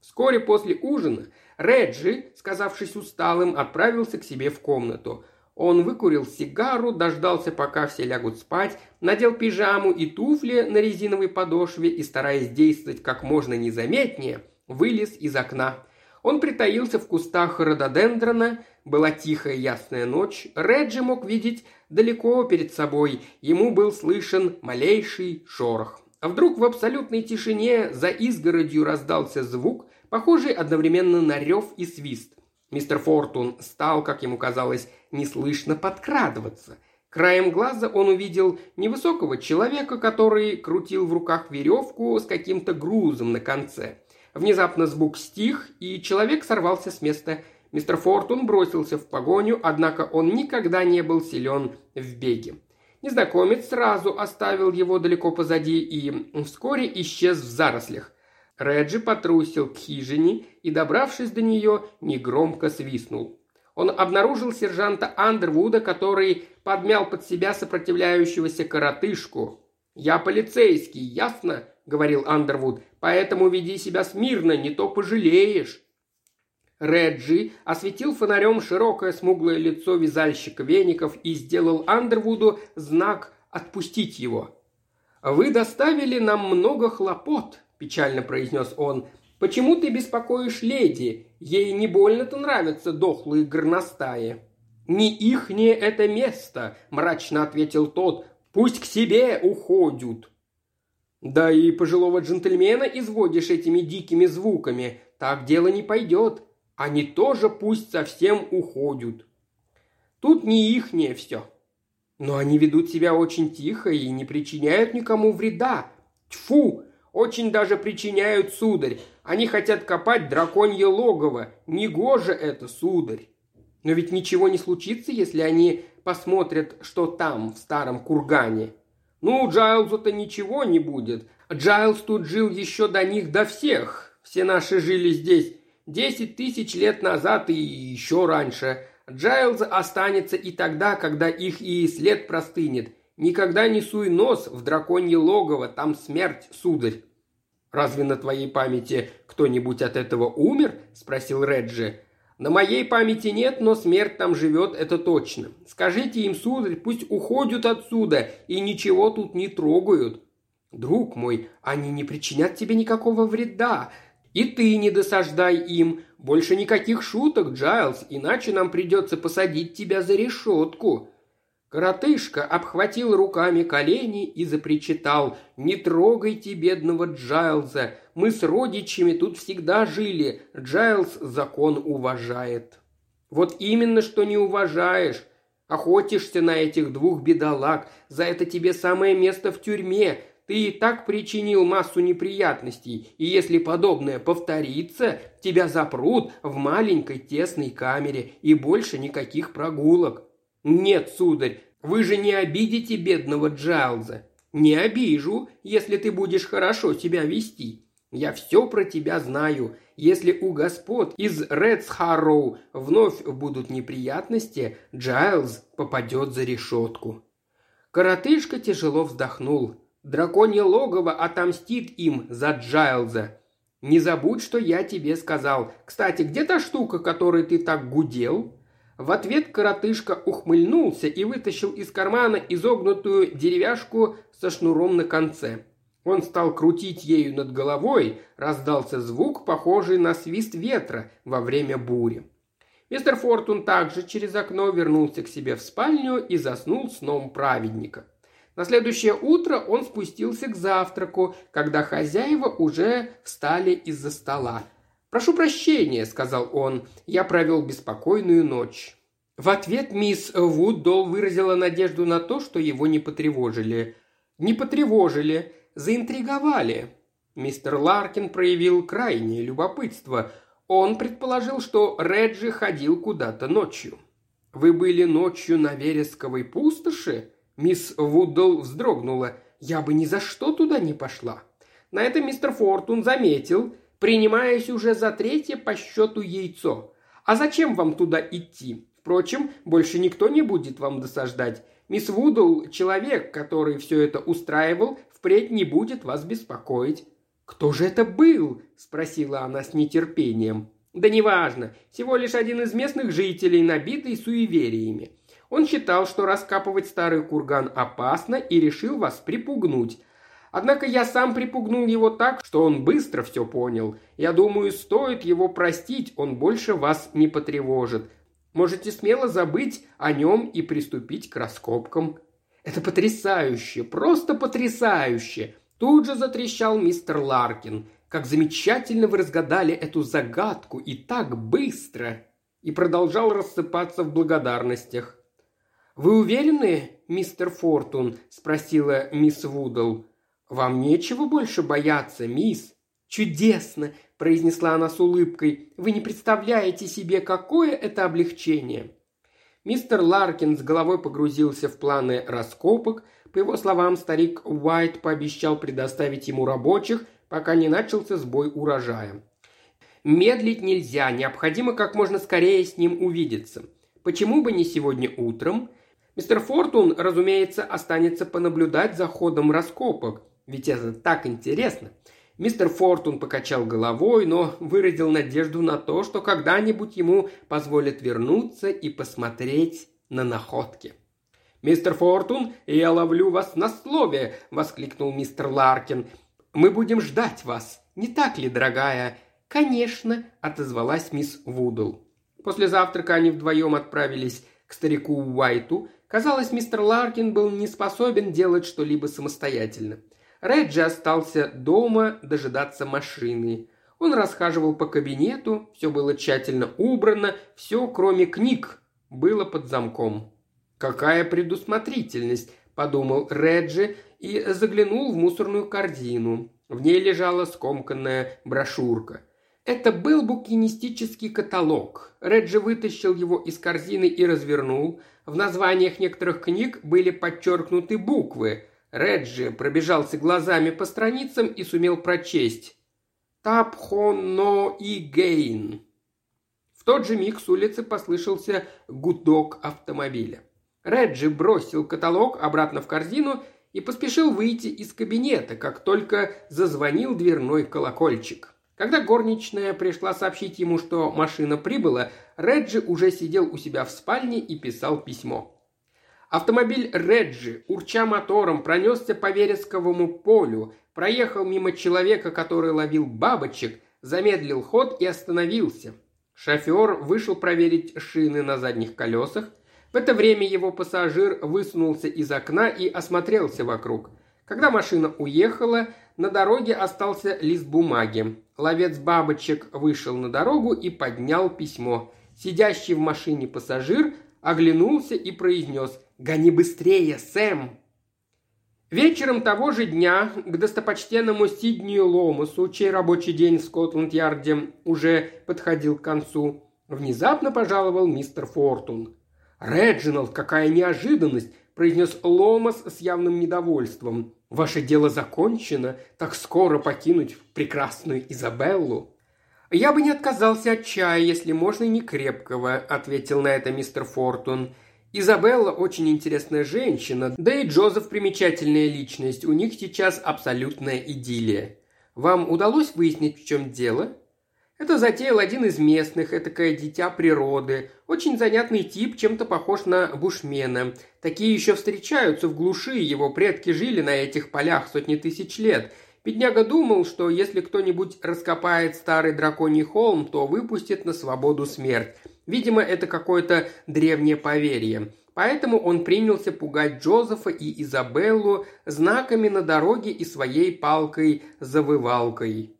Вскоре после ужина Реджи, сказавшись усталым, отправился к себе в комнату. Он выкурил сигару, дождался, пока все лягут спать, надел пижаму и туфли на резиновой подошве и, стараясь действовать как можно незаметнее, вылез из окна. Он притаился в кустах рододендрона, была тихая ясная ночь, Реджи мог видеть далеко перед собой, ему был слышен малейший шорох. А вдруг в абсолютной тишине за изгородью раздался звук, похожий одновременно на рев и свист. Мистер Фортун стал, как ему казалось, неслышно подкрадываться. Краем глаза он увидел невысокого человека, который крутил в руках веревку с каким-то грузом на конце. Внезапно звук стих, и человек сорвался с места. Мистер Фортун бросился в погоню, однако он никогда не был силен в беге. Незнакомец сразу оставил его далеко позади и вскоре исчез в зарослях. Реджи потрусил к хижине и, добравшись до нее, негромко свистнул. Он обнаружил сержанта Андервуда, который подмял под себя сопротивляющегося коротышку. «Я полицейский, ясно?» – говорил Андервуд. «Поэтому веди себя смирно, не то пожалеешь». Реджи осветил фонарем широкое смуглое лицо вязальщика веников и сделал Андервуду знак «отпустить его». «Вы доставили нам много хлопот», – печально произнес он. «Почему ты беспокоишь леди? Ей не больно-то нравятся дохлые горностаи». «Не ихнее это место», – мрачно ответил тот. «Пусть к себе уходят». «Да и пожилого джентльмена изводишь этими дикими звуками. Так дело не пойдет. Они тоже пусть совсем уходят». Тут не ихнее все. Но они ведут себя очень тихо и не причиняют никому вреда. Тьфу! Очень даже причиняют, сударь. Они хотят копать драконье логово. Негоже это, сударь. Но ведь ничего не случится, если они посмотрят, что там, в старом кургане. Ну, Джайлзу-то ничего не будет. Джайлз тут жил еще до них, до всех. Все наши жили здесь десять тысяч лет назад и еще раньше. Джайлз останется и тогда, когда их и след простынет. Никогда не суй нос в драконье логово, там смерть, сударь. «Разве на твоей памяти кто-нибудь от этого умер?» – спросил Реджи. «На моей памяти нет, но смерть там живет, это точно. Скажите им, сударь, пусть уходят отсюда и ничего тут не трогают». «Друг мой, они не причинят тебе никакого вреда. И ты не досаждай им. Больше никаких шуток, Джайлз, иначе нам придется посадить тебя за решетку». Коротышка обхватил руками колени и запричитал «Не трогайте бедного Джайлза, мы с родичами тут всегда жили, Джайлз закон уважает». «Вот именно, что не уважаешь. Охотишься на этих двух бедолаг, за это тебе самое место в тюрьме, ты и так причинил массу неприятностей, и если подобное повторится, тебя запрут в маленькой тесной камере и больше никаких прогулок. «Нет, сударь, вы же не обидите бедного Джайлза. Не обижу, если ты будешь хорошо себя вести. Я все про тебя знаю. Если у господ из Редсхарроу вновь будут неприятности, Джайлз попадет за решетку». Коротышка тяжело вздохнул. Драконье логово отомстит им за Джайлза. Не забудь, что я тебе сказал. Кстати, где та штука, которой ты так гудел?» В ответ коротышка ухмыльнулся и вытащил из кармана изогнутую деревяшку со шнуром на конце. Он стал крутить ею над головой, раздался звук, похожий на свист ветра во время бури. Мистер Фортун также через окно вернулся к себе в спальню и заснул сном праведника. На следующее утро он спустился к завтраку, когда хозяева уже встали из-за стола. «Прошу прощения», — сказал он, — «я провел беспокойную ночь». В ответ мисс Вуддол выразила надежду на то, что его не потревожили. Не потревожили, заинтриговали. Мистер Ларкин проявил крайнее любопытство. Он предположил, что Реджи ходил куда-то ночью. «Вы были ночью на вересковой пустоши?» Мисс Вуддл вздрогнула. «Я бы ни за что туда не пошла». На это мистер Фортун заметил, принимаясь уже за третье по счету яйцо. А зачем вам туда идти? Впрочем, больше никто не будет вам досаждать. Мисс Вудл, человек, который все это устраивал, впредь не будет вас беспокоить. «Кто же это был?» – спросила она с нетерпением. «Да неважно. Всего лишь один из местных жителей, набитый суевериями. Он считал, что раскапывать старый курган опасно и решил вас припугнуть. Однако я сам припугнул его так, что он быстро все понял. Я думаю, стоит его простить, он больше вас не потревожит. Можете смело забыть о нем и приступить к раскопкам. Это потрясающе, просто потрясающе. Тут же затрещал мистер Ларкин. Как замечательно вы разгадали эту загадку и так быстро. И продолжал рассыпаться в благодарностях. «Вы уверены, мистер Фортун?» – спросила мисс Вудл. «Вам нечего больше бояться, мисс». «Чудесно!» – произнесла она с улыбкой. «Вы не представляете себе, какое это облегчение!» Мистер Ларкин с головой погрузился в планы раскопок. По его словам, старик Уайт пообещал предоставить ему рабочих, пока не начался сбой урожая. Медлить нельзя, необходимо как можно скорее с ним увидеться. Почему бы не сегодня утром? Мистер Фортун, разумеется, останется понаблюдать за ходом раскопок, ведь это так интересно. Мистер Фортун покачал головой, но выразил надежду на то, что когда-нибудь ему позволят вернуться и посмотреть на находки. «Мистер Фортун, я ловлю вас на слове!» – воскликнул мистер Ларкин. «Мы будем ждать вас, не так ли, дорогая?» «Конечно», – отозвалась мисс Вудл. После завтрака они вдвоем отправились к старику Уайту. Казалось, мистер Ларкин был не способен делать что-либо самостоятельно – Реджи остался дома дожидаться машины. Он расхаживал по кабинету, все было тщательно убрано, все, кроме книг, было под замком. «Какая предусмотрительность!» – подумал Реджи и заглянул в мусорную корзину. В ней лежала скомканная брошюрка. Это был букинистический каталог. Реджи вытащил его из корзины и развернул. В названиях некоторых книг были подчеркнуты буквы – Реджи пробежался глазами по страницам и сумел прочесть «Тапхоно и Гейн». В тот же миг с улицы послышался гудок автомобиля. Реджи бросил каталог обратно в корзину и поспешил выйти из кабинета, как только зазвонил дверной колокольчик. Когда горничная пришла сообщить ему, что машина прибыла, Реджи уже сидел у себя в спальне и писал письмо. Автомобиль Реджи, урча мотором, пронесся по вересковому полю, проехал мимо человека, который ловил бабочек, замедлил ход и остановился. Шофер вышел проверить шины на задних колесах. В это время его пассажир высунулся из окна и осмотрелся вокруг. Когда машина уехала, на дороге остался лист бумаги. Ловец бабочек вышел на дорогу и поднял письмо. Сидящий в машине пассажир оглянулся и произнес «Гони быстрее, Сэм!» Вечером того же дня к достопочтенному Сиднию Ломасу, чей рабочий день в Скотланд-Ярде уже подходил к концу, внезапно пожаловал мистер Фортун. «Реджиналд, какая неожиданность!» – произнес Ломас с явным недовольством. «Ваше дело закончено, так скоро покинуть прекрасную Изабеллу». «Я бы не отказался от чая, если можно, не крепкого», – ответил на это мистер Фортун. «Изабелла очень интересная женщина, да и Джозеф примечательная личность. У них сейчас абсолютная идиллия. Вам удалось выяснить, в чем дело?» Это затеял один из местных, этакое дитя природы. Очень занятный тип, чем-то похож на бушмена. Такие еще встречаются в глуши, его предки жили на этих полях сотни тысяч лет – Бедняга думал, что если кто-нибудь раскопает старый драконий холм, то выпустит на свободу смерть. Видимо, это какое-то древнее поверье. Поэтому он принялся пугать Джозефа и Изабеллу знаками на дороге и своей палкой-завывалкой.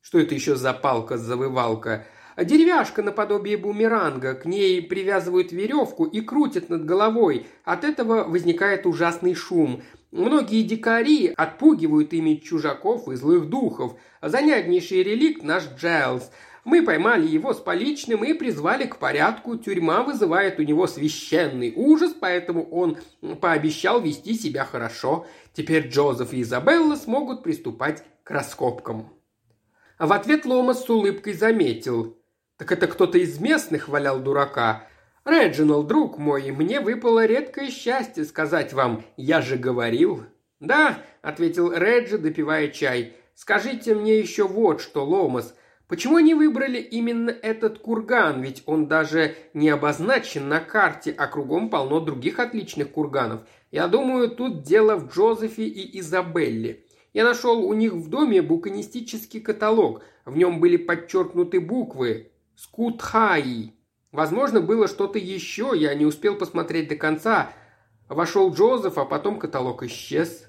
Что это еще за палка-завывалка? Деревяшка наподобие бумеранга, к ней привязывают веревку и крутят над головой. От этого возникает ужасный шум – Многие дикари отпугивают ими чужаков и злых духов. Занятнейший реликт наш Джайлз. Мы поймали его с поличным и призвали к порядку. Тюрьма вызывает у него священный ужас, поэтому он пообещал вести себя хорошо. Теперь Джозеф и Изабелла смогут приступать к раскопкам. В ответ Ломас с улыбкой заметил. «Так это кто-то из местных валял дурака. «Реджинал, друг мой, мне выпало редкое счастье сказать вам, я же говорил». «Да», — ответил Реджи, допивая чай. Скажите мне еще вот что, Ломас. Почему они выбрали именно этот курган? Ведь он даже не обозначен на карте, а кругом полно других отличных курганов. Я думаю, тут дело в Джозефе и Изабелле. Я нашел у них в доме буканистический каталог. В нем были подчеркнуты буквы «Скутхаи». Возможно, было что-то еще, я не успел посмотреть до конца. Вошел Джозеф, а потом каталог исчез.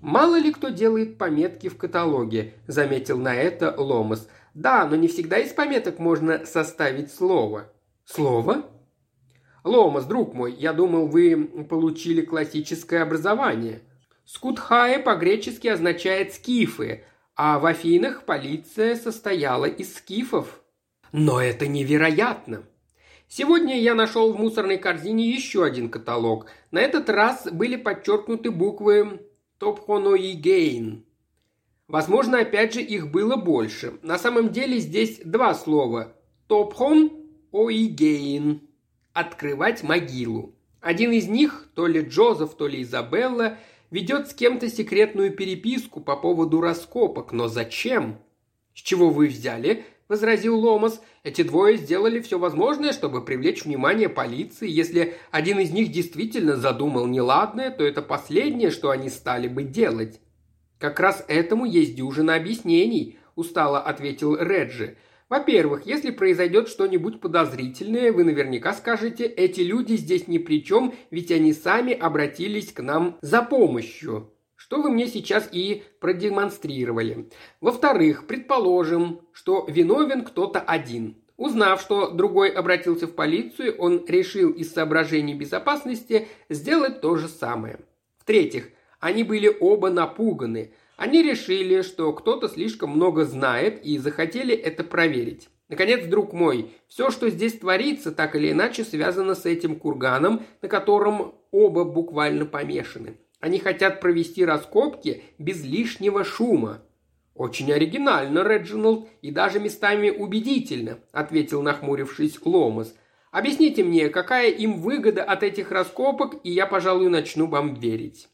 «Мало ли кто делает пометки в каталоге», – заметил на это Ломас. «Да, но не всегда из пометок можно составить слово». «Слово?» «Ломас, друг мой, я думал, вы получили классическое образование». «Скутхае» по-гречески означает «скифы», а в Афинах полиция состояла из скифов. Но это невероятно. Сегодня я нашел в мусорной корзине еще один каталог. На этот раз были подчеркнуты буквы Топхоноигейн. Возможно, опять же, их было больше. На самом деле здесь два слова. Топхон Оигейн. Открывать могилу. Один из них, то ли Джозеф, то ли Изабелла, ведет с кем-то секретную переписку по поводу раскопок. Но зачем? С чего вы взяли? – возразил Ломас. «Эти двое сделали все возможное, чтобы привлечь внимание полиции. Если один из них действительно задумал неладное, то это последнее, что они стали бы делать». «Как раз этому есть дюжина объяснений», – устало ответил Реджи. «Во-первых, если произойдет что-нибудь подозрительное, вы наверняка скажете, эти люди здесь ни при чем, ведь они сами обратились к нам за помощью что вы мне сейчас и продемонстрировали. Во-вторых, предположим, что виновен кто-то один. Узнав, что другой обратился в полицию, он решил из соображений безопасности сделать то же самое. В-третьих, они были оба напуганы. Они решили, что кто-то слишком много знает и захотели это проверить. Наконец, друг мой, все, что здесь творится, так или иначе связано с этим курганом, на котором оба буквально помешаны. Они хотят провести раскопки без лишнего шума». «Очень оригинально, Реджиналд, и даже местами убедительно», – ответил нахмурившись Ломас. «Объясните мне, какая им выгода от этих раскопок, и я, пожалуй, начну вам верить».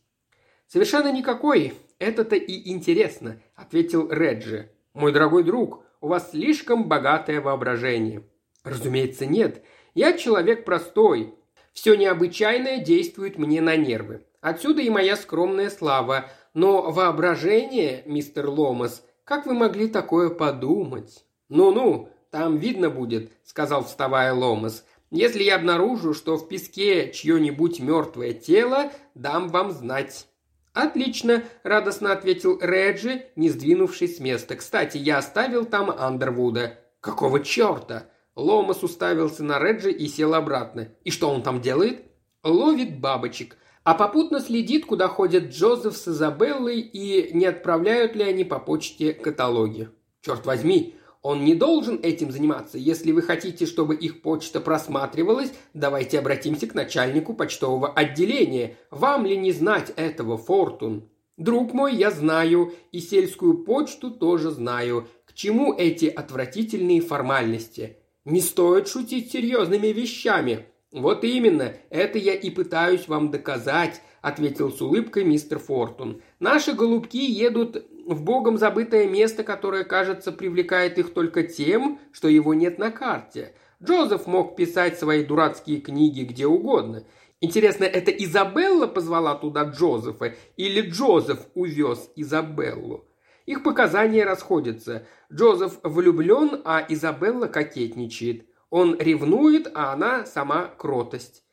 «Совершенно никакой. Это-то и интересно», – ответил Реджи. «Мой дорогой друг, у вас слишком богатое воображение». «Разумеется, нет. Я человек простой. Все необычайное действует мне на нервы. Отсюда и моя скромная слава. Но воображение, мистер Ломас, как вы могли такое подумать? Ну-ну, там видно будет, сказал вставая Ломас. Если я обнаружу, что в песке чье-нибудь мертвое тело, дам вам знать. «Отлично», – радостно ответил Реджи, не сдвинувшись с места. «Кстати, я оставил там Андервуда». «Какого черта?» Ломас уставился на Реджи и сел обратно. «И что он там делает?» «Ловит бабочек а попутно следит, куда ходят Джозеф с Изабеллой и не отправляют ли они по почте каталоги. Черт возьми, он не должен этим заниматься. Если вы хотите, чтобы их почта просматривалась, давайте обратимся к начальнику почтового отделения. Вам ли не знать этого, Фортун? Друг мой, я знаю, и сельскую почту тоже знаю. К чему эти отвратительные формальности? Не стоит шутить серьезными вещами. «Вот именно, это я и пытаюсь вам доказать», – ответил с улыбкой мистер Фортун. «Наши голубки едут в богом забытое место, которое, кажется, привлекает их только тем, что его нет на карте. Джозеф мог писать свои дурацкие книги где угодно. Интересно, это Изабелла позвала туда Джозефа или Джозеф увез Изабеллу? Их показания расходятся. Джозеф влюблен, а Изабелла кокетничает. Он ревнует, а она сама кротость.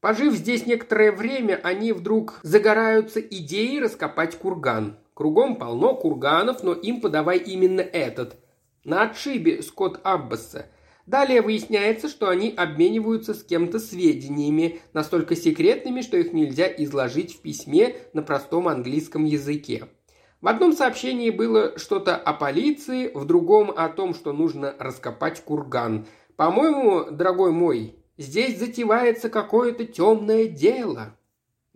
Пожив здесь некоторое время, они вдруг загораются идеей раскопать курган. Кругом полно курганов, но им подавай именно этот. На отшибе Скотт Аббаса. Далее выясняется, что они обмениваются с кем-то сведениями, настолько секретными, что их нельзя изложить в письме на простом английском языке. В одном сообщении было что-то о полиции, в другом о том, что нужно раскопать курган – по-моему, дорогой мой, здесь затевается какое-то темное дело.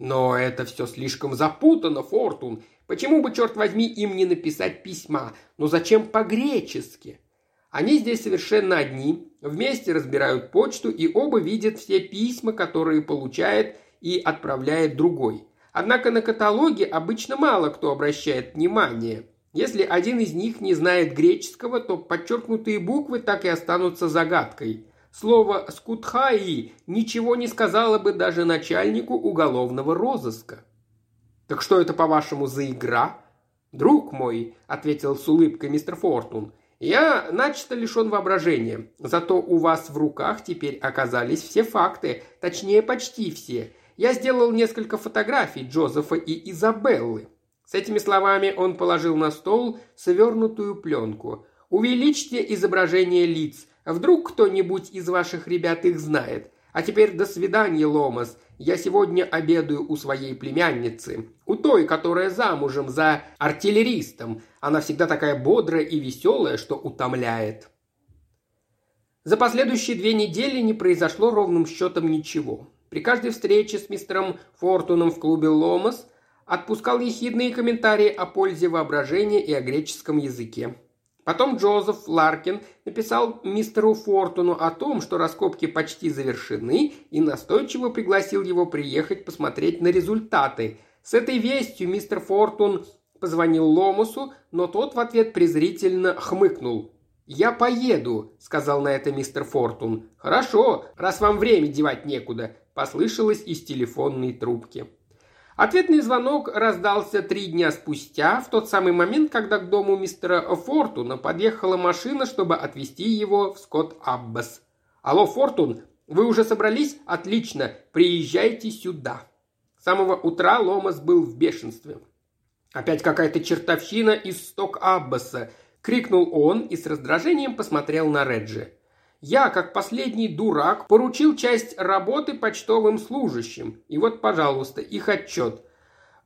Но это все слишком запутано, Фортун. Почему бы, черт возьми, им не написать письма? Но зачем по-гречески? Они здесь совершенно одни, вместе разбирают почту и оба видят все письма, которые получает и отправляет другой. Однако на каталоге обычно мало кто обращает внимание. Если один из них не знает греческого, то подчеркнутые буквы так и останутся загадкой. Слово «скутхаи» ничего не сказала бы даже начальнику уголовного розыска. «Так что это, по-вашему, за игра?» «Друг мой», — ответил с улыбкой мистер Фортун, — «я начисто лишен воображения. Зато у вас в руках теперь оказались все факты, точнее, почти все. Я сделал несколько фотографий Джозефа и Изабеллы». С этими словами он положил на стол свернутую пленку. «Увеличьте изображение лиц, Вдруг кто-нибудь из ваших ребят их знает. А теперь до свидания, Ломас. Я сегодня обедаю у своей племянницы. У той, которая замужем за артиллеристом. Она всегда такая бодрая и веселая, что утомляет. За последующие две недели не произошло ровным счетом ничего. При каждой встрече с мистером Фортуном в клубе «Ломас» отпускал ехидные комментарии о пользе воображения и о греческом языке. Потом Джозеф Ларкин написал мистеру Фортуну о том, что раскопки почти завершены, и настойчиво пригласил его приехать посмотреть на результаты. С этой вестью мистер Фортун позвонил Ломусу, но тот в ответ презрительно хмыкнул. «Я поеду», — сказал на это мистер Фортун. «Хорошо, раз вам время девать некуда», — послышалось из телефонной трубки. Ответный звонок раздался три дня спустя, в тот самый момент, когда к дому мистера Фортуна подъехала машина, чтобы отвезти его в Скотт Аббас. «Алло, Фортун, вы уже собрались? Отлично, приезжайте сюда». С самого утра Ломас был в бешенстве. «Опять какая-то чертовщина из Сток Аббаса!» – крикнул он и с раздражением посмотрел на Реджи. Я, как последний дурак, поручил часть работы почтовым служащим. И вот, пожалуйста, их отчет.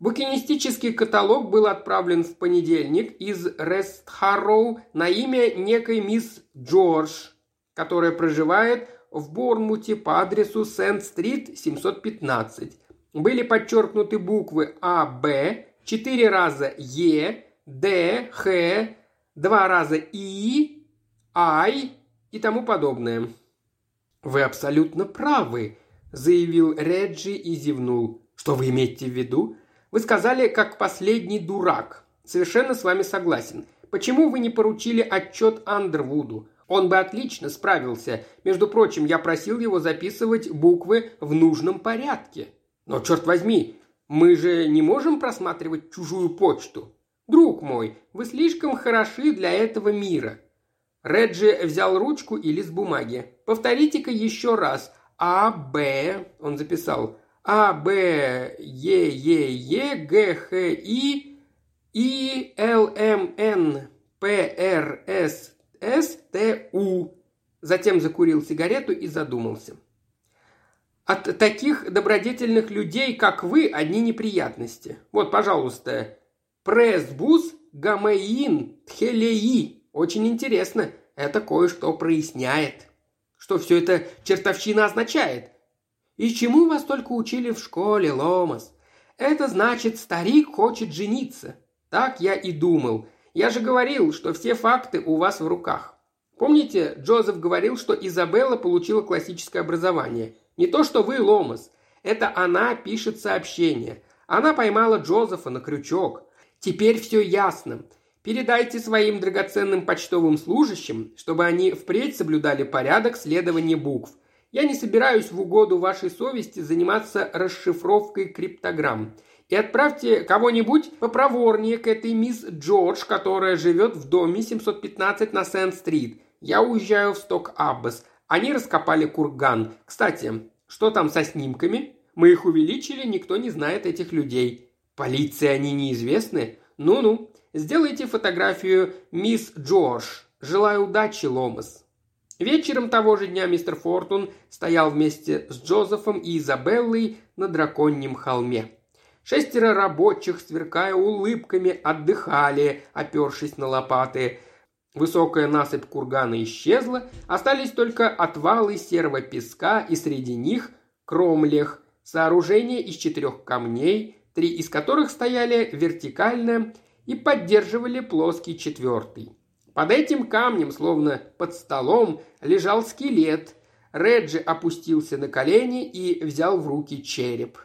Букинистический каталог был отправлен в понедельник из Рестхарроу на имя некой мисс Джордж, которая проживает в Борнмуте по адресу Сент-стрит 715. Были подчеркнуты буквы А, Б, четыре раза Е, Д, Х, два раза И, Ай, и тому подобное. «Вы абсолютно правы», – заявил Реджи и зевнул. «Что вы имеете в виду? Вы сказали, как последний дурак. Совершенно с вами согласен. Почему вы не поручили отчет Андервуду? Он бы отлично справился. Между прочим, я просил его записывать буквы в нужном порядке. Но, черт возьми, мы же не можем просматривать чужую почту. Друг мой, вы слишком хороши для этого мира. Реджи взял ручку и лист бумаги. «Повторите-ка еще раз. А, Б...» Он записал. А, Б, Е, Е, Е, Г, Х, И, И, Л, М, Н, П, Р, С, С, Т, У. Затем закурил сигарету и задумался. От таких добродетельных людей, как вы, одни неприятности. Вот, пожалуйста, пресбус гамеин тхелеи. Очень интересно. Это кое-что проясняет. Что все это чертовщина означает? И чему вас только учили в школе, Ломас? Это значит, старик хочет жениться. Так я и думал. Я же говорил, что все факты у вас в руках. Помните, Джозеф говорил, что Изабелла получила классическое образование. Не то, что вы, Ломас. Это она пишет сообщение. Она поймала Джозефа на крючок. Теперь все ясно. Передайте своим драгоценным почтовым служащим, чтобы они впредь соблюдали порядок следования букв. Я не собираюсь в угоду вашей совести заниматься расшифровкой криптограмм. И отправьте кого-нибудь попроворнее к этой мисс Джордж, которая живет в доме 715 на Сент-стрит. Я уезжаю в Сток-Аббас. Они раскопали курган. Кстати, что там со снимками? Мы их увеличили, никто не знает этих людей. Полиции они неизвестны? Ну-ну, Сделайте фотографию мисс Джордж. Желаю удачи, Ломас». Вечером того же дня мистер Фортун стоял вместе с Джозефом и Изабеллой на драконьем холме. Шестеро рабочих, сверкая улыбками, отдыхали, опершись на лопаты. Высокая насыпь кургана исчезла, остались только отвалы серого песка и среди них кромлех, сооружение из четырех камней, три из которых стояли вертикально и поддерживали плоский четвертый. Под этим камнем, словно под столом, лежал скелет. Реджи опустился на колени и взял в руки череп.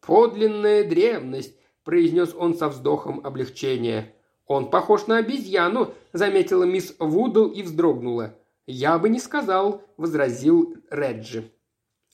«Подлинная древность», – произнес он со вздохом облегчения. «Он похож на обезьяну», – заметила мисс Вудл и вздрогнула. «Я бы не сказал», – возразил Реджи.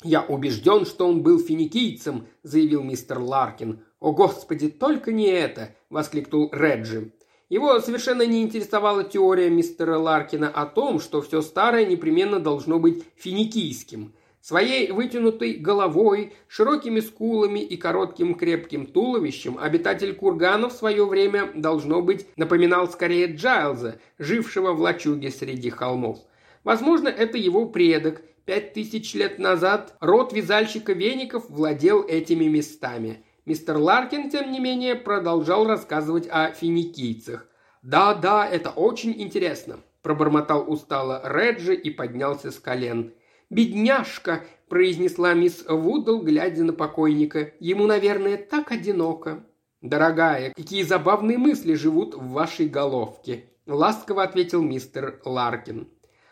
«Я убежден, что он был финикийцем», – заявил мистер Ларкин. «О, Господи, только не это!» – воскликнул Реджи. Его совершенно не интересовала теория мистера Ларкина о том, что все старое непременно должно быть финикийским. Своей вытянутой головой, широкими скулами и коротким крепким туловищем обитатель кургана в свое время, должно быть, напоминал скорее Джайлза, жившего в лачуге среди холмов. Возможно, это его предок. Пять тысяч лет назад род вязальщика веников владел этими местами. Мистер Ларкин, тем не менее, продолжал рассказывать о финикийцах. «Да, да, это очень интересно», – пробормотал устало Реджи и поднялся с колен – «Бедняжка!» – произнесла мисс Вудл, глядя на покойника. «Ему, наверное, так одиноко». «Дорогая, какие забавные мысли живут в вашей головке», – ласково ответил мистер Ларкин.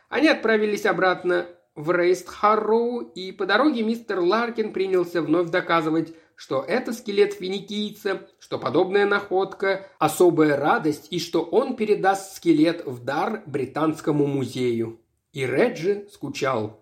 Они отправились обратно в Рейст-Харроу, и по дороге мистер Ларкин принялся вновь доказывать, что это скелет финикийца, что подобная находка – особая радость, и что он передаст скелет в дар Британскому музею. И Реджи скучал.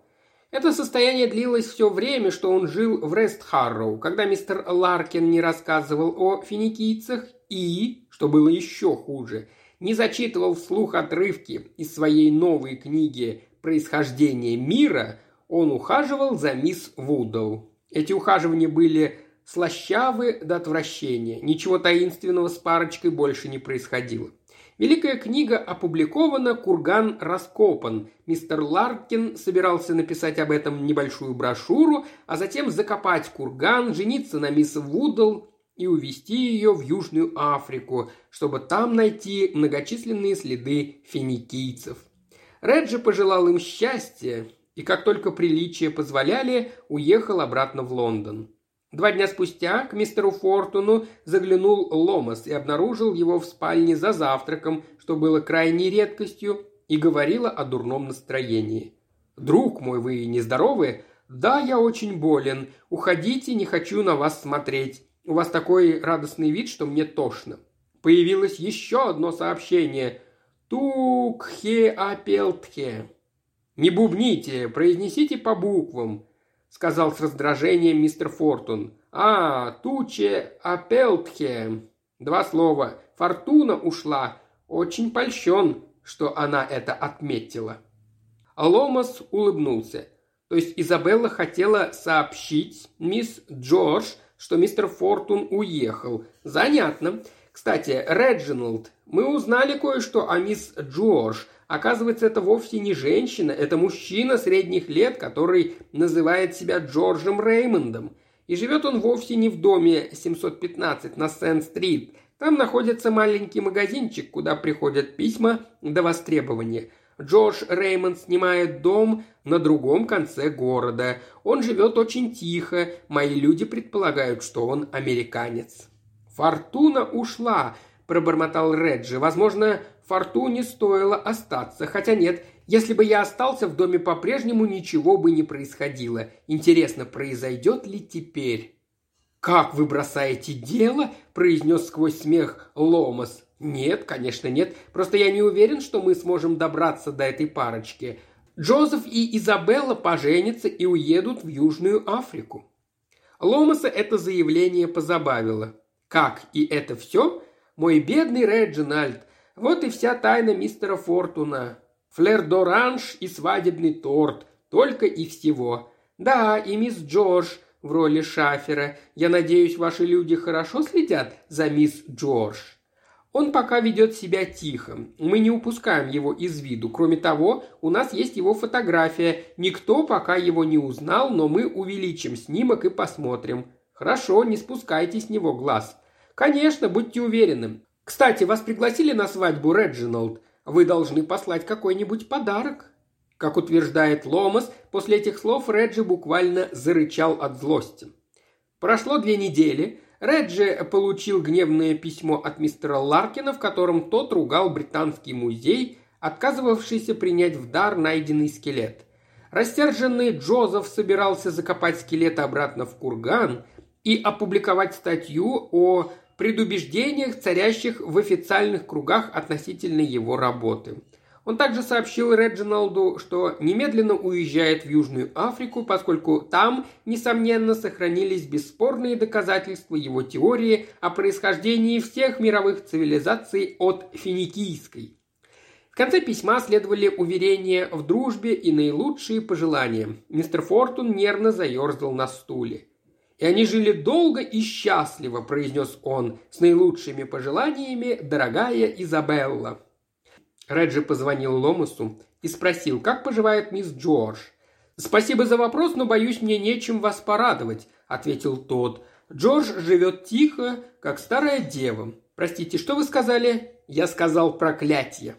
Это состояние длилось все время, что он жил в Рест-Харроу, когда мистер Ларкин не рассказывал о финикийцах и, что было еще хуже, не зачитывал вслух отрывки из своей новой книги «Происхождение мира», он ухаживал за мисс Вудл. Эти ухаживания были слащавы до отвращения. Ничего таинственного с парочкой больше не происходило. Великая книга опубликована, курган раскопан. Мистер Ларкин собирался написать об этом небольшую брошюру, а затем закопать курган, жениться на мисс Вудл и увезти ее в Южную Африку, чтобы там найти многочисленные следы финикийцев. Реджи пожелал им счастья и, как только приличия позволяли, уехал обратно в Лондон. Два дня спустя к мистеру Фортуну заглянул Ломас и обнаружил его в спальне за завтраком, что было крайней редкостью, и говорила о дурном настроении. «Друг мой, вы нездоровы?» «Да, я очень болен. Уходите, не хочу на вас смотреть. У вас такой радостный вид, что мне тошно». Появилось еще одно сообщение. «Тукхе апелтхе». «Не бубните, произнесите по буквам сказал с раздражением мистер Фортун. «А, туче апелтхе». Два слова. «Фортуна ушла». Очень польщен, что она это отметила. Ломас улыбнулся. То есть Изабелла хотела сообщить мисс Джордж, что мистер Фортун уехал. Занятно. Кстати, Реджиналд, мы узнали кое-что о мисс Джордж. Оказывается, это вовсе не женщина, это мужчина средних лет, который называет себя Джорджем Реймондом. И живет он вовсе не в доме 715 на Сент-стрит. Там находится маленький магазинчик, куда приходят письма до востребования. Джордж Реймонд снимает дом на другом конце города. Он живет очень тихо. Мои люди предполагают, что он американец. «Фортуна ушла», – пробормотал Реджи. «Возможно, Фортуне стоило остаться. Хотя нет, если бы я остался в доме по-прежнему, ничего бы не происходило. Интересно, произойдет ли теперь?» «Как вы бросаете дело?» – произнес сквозь смех Ломас. «Нет, конечно нет. Просто я не уверен, что мы сможем добраться до этой парочки. Джозеф и Изабелла поженятся и уедут в Южную Африку». Ломаса это заявление позабавило. «Как, и это все? Мой бедный Реджинальд, вот и вся тайна мистера Фортуна. Флер-д'оранж и свадебный торт. Только и всего. Да, и мисс Джордж в роли шафера. Я надеюсь, ваши люди хорошо следят за мисс Джордж. Он пока ведет себя тихо. Мы не упускаем его из виду. Кроме того, у нас есть его фотография. Никто пока его не узнал, но мы увеличим снимок и посмотрим. Хорошо, не спускайте с него глаз. Конечно, будьте уверены. Кстати, вас пригласили на свадьбу, Реджиналд. Вы должны послать какой-нибудь подарок». Как утверждает Ломас, после этих слов Реджи буквально зарычал от злости. Прошло две недели. Реджи получил гневное письмо от мистера Ларкина, в котором тот ругал британский музей, отказывавшийся принять в дар найденный скелет. Растерженный Джозеф собирался закопать скелет обратно в курган и опубликовать статью о предубеждениях, царящих в официальных кругах относительно его работы. Он также сообщил Реджиналду, что немедленно уезжает в Южную Африку, поскольку там, несомненно, сохранились бесспорные доказательства его теории о происхождении всех мировых цивилизаций от финикийской. В конце письма следовали уверения в дружбе и наилучшие пожелания. Мистер Фортун нервно заерзал на стуле. «И они жили долго и счастливо», – произнес он, – «с наилучшими пожеланиями, дорогая Изабелла». Реджи позвонил Ломасу и спросил, как поживает мисс Джордж. «Спасибо за вопрос, но, боюсь, мне нечем вас порадовать», – ответил тот. «Джордж живет тихо, как старая дева. Простите, что вы сказали?» «Я сказал проклятие».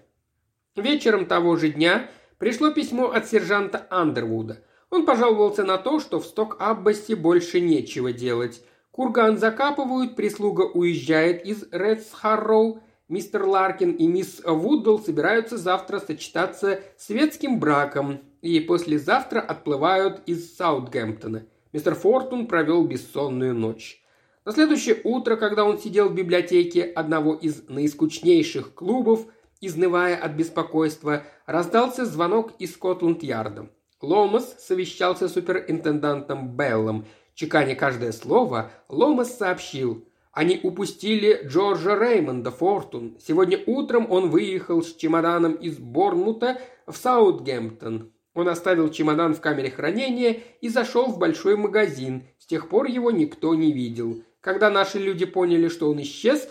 Вечером того же дня пришло письмо от сержанта Андервуда. Он пожаловался на то, что в Сток-Аббасе больше нечего делать. Курган закапывают, прислуга уезжает из Редсхарроу, Мистер Ларкин и мисс Вуддл собираются завтра сочетаться светским браком и послезавтра отплывают из Саутгемптона. Мистер Фортун провел бессонную ночь. На следующее утро, когда он сидел в библиотеке одного из наискучнейших клубов, изнывая от беспокойства, раздался звонок из Скотланд-Ярда. Ломас совещался с суперинтендантом Беллом. Чеканя каждое слово, Ломас сообщил – они упустили Джорджа Реймонда Фортун. Сегодня утром он выехал с чемоданом из Борнмута в Саутгемптон. Он оставил чемодан в камере хранения и зашел в большой магазин. С тех пор его никто не видел. Когда наши люди поняли, что он исчез,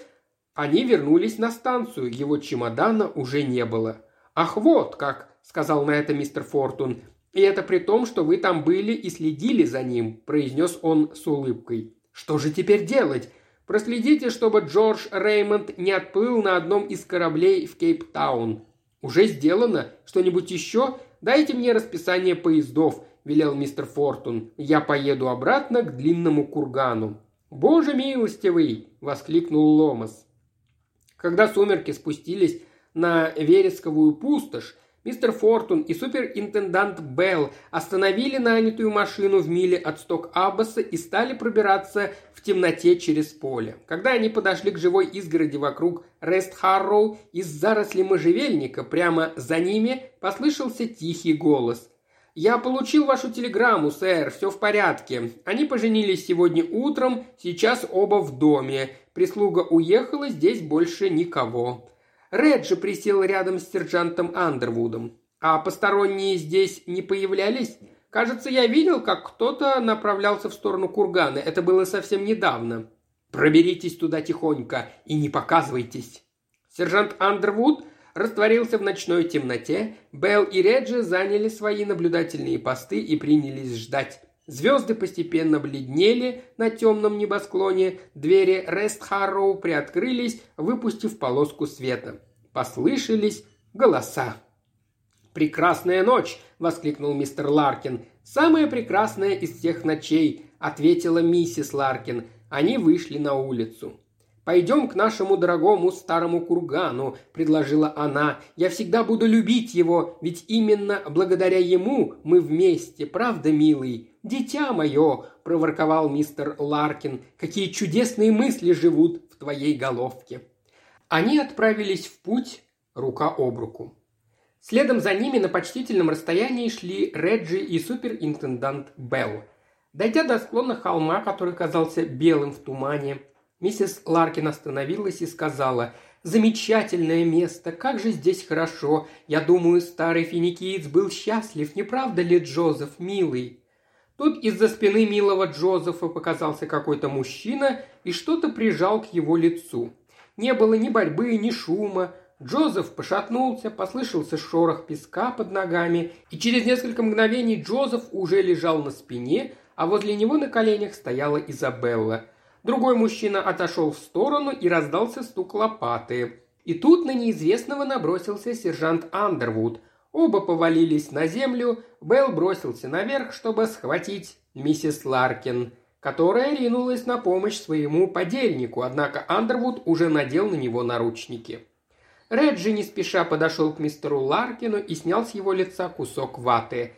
они вернулись на станцию. Его чемодана уже не было. «Ах, вот как!» – сказал на это мистер Фортун. «И это при том, что вы там были и следили за ним», – произнес он с улыбкой. «Что же теперь делать?» Проследите, чтобы Джордж Реймонд не отплыл на одном из кораблей в Кейптаун. Уже сделано? Что-нибудь еще? Дайте мне расписание поездов, велел мистер Фортун. Я поеду обратно к длинному кургану. Боже милостивый! воскликнул Ломас. Когда сумерки спустились на Вересковую пустошь, Мистер Фортун и суперинтендант Белл остановили нанятую машину в миле от Сток-Аббаса и стали пробираться в темноте через поле. Когда они подошли к живой изгороди вокруг Рест-Харроу, из заросли можжевельника прямо за ними послышался тихий голос. «Я получил вашу телеграмму, сэр, все в порядке. Они поженились сегодня утром, сейчас оба в доме. Прислуга уехала, здесь больше никого. Реджи присел рядом с сержантом Андервудом. А посторонние здесь не появлялись? Кажется, я видел, как кто-то направлялся в сторону кургана. Это было совсем недавно. Проберитесь туда тихонько и не показывайтесь. Сержант Андервуд растворился в ночной темноте. Белл и Реджи заняли свои наблюдательные посты и принялись ждать. Звезды постепенно бледнели на темном небосклоне, двери Рестхарроу приоткрылись, выпустив полоску света. Послышались голоса. «Прекрасная ночь!» – воскликнул мистер Ларкин. «Самая прекрасная из всех ночей!» – ответила миссис Ларкин. Они вышли на улицу. «Пойдем к нашему дорогому старому кургану», – предложила она. «Я всегда буду любить его, ведь именно благодаря ему мы вместе, правда, милый?» «Дитя мое», – проворковал мистер Ларкин, – «какие чудесные мысли живут в твоей головке». Они отправились в путь рука об руку. Следом за ними на почтительном расстоянии шли Реджи и суперинтендант Белл. Дойдя до склона холма, который казался белым в тумане, Миссис Ларкин остановилась и сказала «Замечательное место, как же здесь хорошо. Я думаю, старый финикиец был счастлив, не правда ли, Джозеф, милый?» Тут из-за спины милого Джозефа показался какой-то мужчина и что-то прижал к его лицу. Не было ни борьбы, ни шума. Джозеф пошатнулся, послышался шорох песка под ногами, и через несколько мгновений Джозеф уже лежал на спине, а возле него на коленях стояла Изабелла – Другой мужчина отошел в сторону и раздался стук лопаты. И тут на неизвестного набросился сержант Андервуд. Оба повалились на землю, Белл бросился наверх, чтобы схватить миссис Ларкин, которая ринулась на помощь своему подельнику, однако Андервуд уже надел на него наручники. Реджи не спеша подошел к мистеру Ларкину и снял с его лица кусок ваты.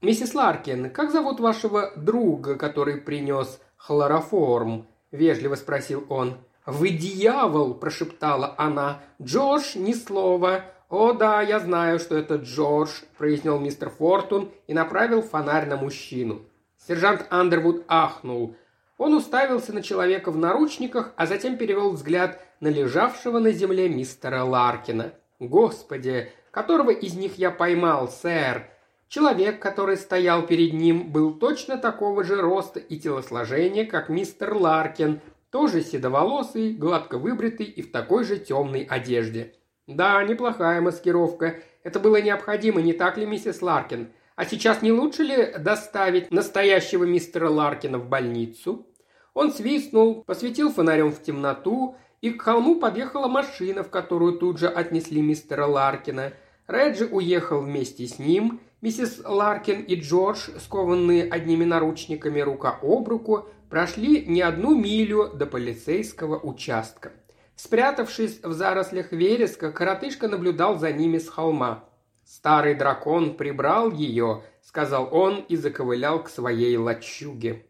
«Миссис Ларкин, как зовут вашего друга, который принес хлороформ?» – вежливо спросил он. «Вы дьявол!» – прошептала она. «Джордж, ни слова!» «О да, я знаю, что это Джордж», – произнес мистер Фортун и направил фонарь на мужчину. Сержант Андервуд ахнул. Он уставился на человека в наручниках, а затем перевел взгляд на лежавшего на земле мистера Ларкина. «Господи, которого из них я поймал, сэр?» Человек, который стоял перед ним, был точно такого же роста и телосложения, как мистер Ларкин, тоже седоволосый, гладко выбритый и в такой же темной одежде. Да, неплохая маскировка. Это было необходимо, не так ли, миссис Ларкин? А сейчас не лучше ли доставить настоящего мистера Ларкина в больницу? Он свистнул, посветил фонарем в темноту, и к холму подъехала машина, в которую тут же отнесли мистера Ларкина. Реджи уехал вместе с ним. Миссис Ларкин и Джордж, скованные одними наручниками рука об руку, прошли не одну милю до полицейского участка. Спрятавшись в зарослях вереска, коротышка наблюдал за ними с холма. «Старый дракон прибрал ее», — сказал он и заковылял к своей лачуге.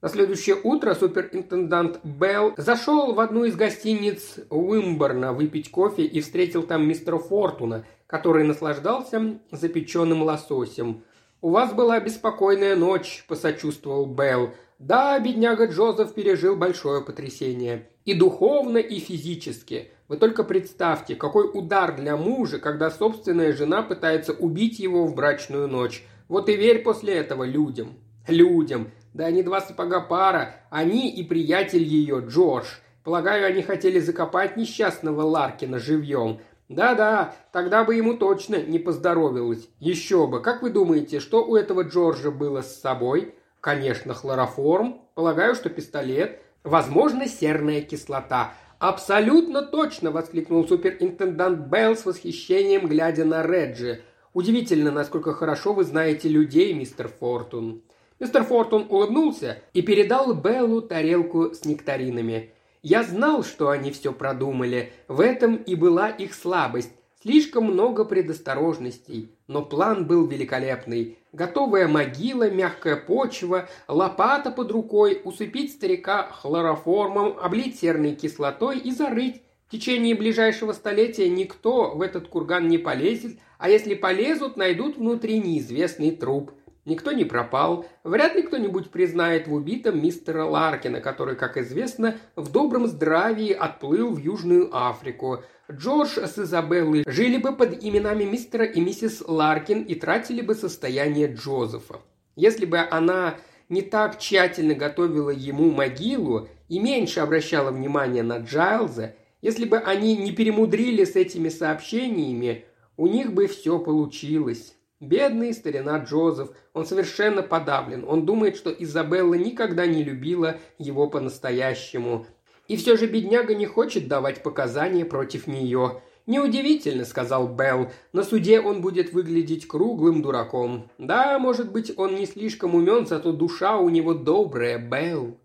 На следующее утро суперинтендант Белл зашел в одну из гостиниц Уимборна выпить кофе и встретил там мистера Фортуна, который наслаждался запеченным лососем. «У вас была беспокойная ночь», – посочувствовал Белл. Да, бедняга Джозеф пережил большое потрясение. И духовно, и физически. Вы только представьте, какой удар для мужа, когда собственная жена пытается убить его в брачную ночь. Вот и верь после этого людям. Людям. Да они два сапога пара. Они и приятель ее, Джордж. Полагаю, они хотели закопать несчастного Ларкина живьем. Да-да, тогда бы ему точно не поздоровилось. Еще бы. Как вы думаете, что у этого Джорджа было с собой? Конечно, хлороформ. Полагаю, что пистолет. Возможно, серная кислота. «Абсолютно точно!» – воскликнул суперинтендант Белл с восхищением, глядя на Реджи. «Удивительно, насколько хорошо вы знаете людей, мистер Фортун». Мистер Фортун улыбнулся и передал Беллу тарелку с нектаринами. «Я знал, что они все продумали. В этом и была их слабость. Слишком много предосторожностей, но план был великолепный. Готовая могила, мягкая почва, лопата под рукой, усыпить старика хлороформом, облить серной кислотой и зарыть. В течение ближайшего столетия никто в этот курган не полезет, а если полезут, найдут внутри неизвестный труп – Никто не пропал. Вряд ли кто-нибудь признает в убитом мистера Ларкина, который, как известно, в добром здравии отплыл в Южную Африку. Джордж с Изабеллой жили бы под именами мистера и миссис Ларкин и тратили бы состояние Джозефа. Если бы она не так тщательно готовила ему могилу и меньше обращала внимания на Джайлза, если бы они не перемудрили с этими сообщениями, у них бы все получилось. Бедный старина Джозеф, он совершенно подавлен. Он думает, что Изабелла никогда не любила его по-настоящему. И все же бедняга не хочет давать показания против нее. «Неудивительно», — сказал Белл. «На суде он будет выглядеть круглым дураком. Да, может быть, он не слишком умен, зато душа у него добрая, Белл».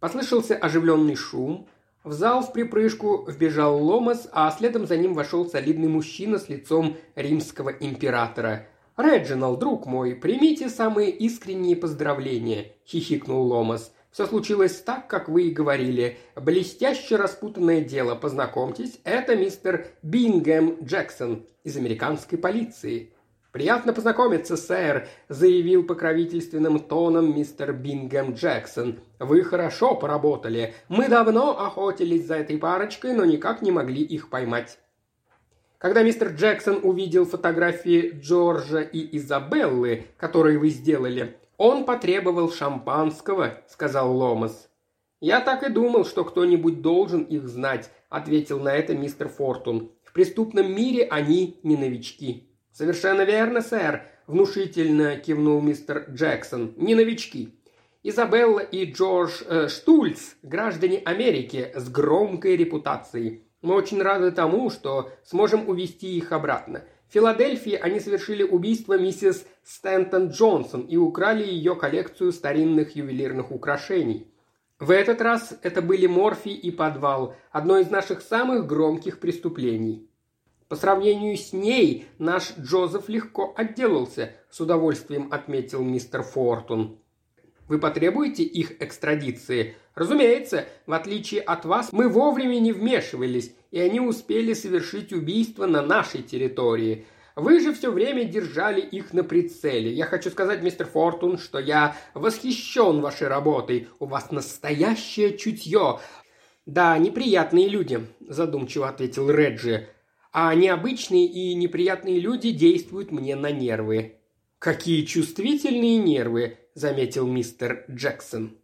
Послышался оживленный шум. В зал в припрыжку вбежал Ломас, а следом за ним вошел солидный мужчина с лицом римского императора. «Реджинал, друг мой, примите самые искренние поздравления», – хихикнул Ломас. «Все случилось так, как вы и говорили. Блестяще распутанное дело. Познакомьтесь, это мистер Бингем Джексон из американской полиции. «Приятно познакомиться, сэр», – заявил покровительственным тоном мистер Бингем Джексон. «Вы хорошо поработали. Мы давно охотились за этой парочкой, но никак не могли их поймать». Когда мистер Джексон увидел фотографии Джорджа и Изабеллы, которые вы сделали, он потребовал шампанского, сказал Ломас. Я так и думал, что кто-нибудь должен их знать, ответил на это мистер Фортун. В преступном мире они не новички. «Совершенно верно, сэр», – внушительно кивнул мистер Джексон. «Не новички. Изабелла и Джордж э, Штульц – граждане Америки с громкой репутацией. Мы очень рады тому, что сможем увести их обратно. В Филадельфии они совершили убийство миссис Стэнтон Джонсон и украли ее коллекцию старинных ювелирных украшений. В этот раз это были морфий и подвал, одно из наших самых громких преступлений. По сравнению с ней наш Джозеф легко отделался, с удовольствием отметил мистер Фортун. Вы потребуете их экстрадиции? Разумеется, в отличие от вас, мы вовремя не вмешивались, и они успели совершить убийство на нашей территории. Вы же все время держали их на прицеле. Я хочу сказать, мистер Фортун, что я восхищен вашей работой. У вас настоящее чутье. Да, неприятные люди, задумчиво ответил Реджи. А необычные и неприятные люди действуют мне на нервы. Какие чувствительные нервы, заметил мистер Джексон.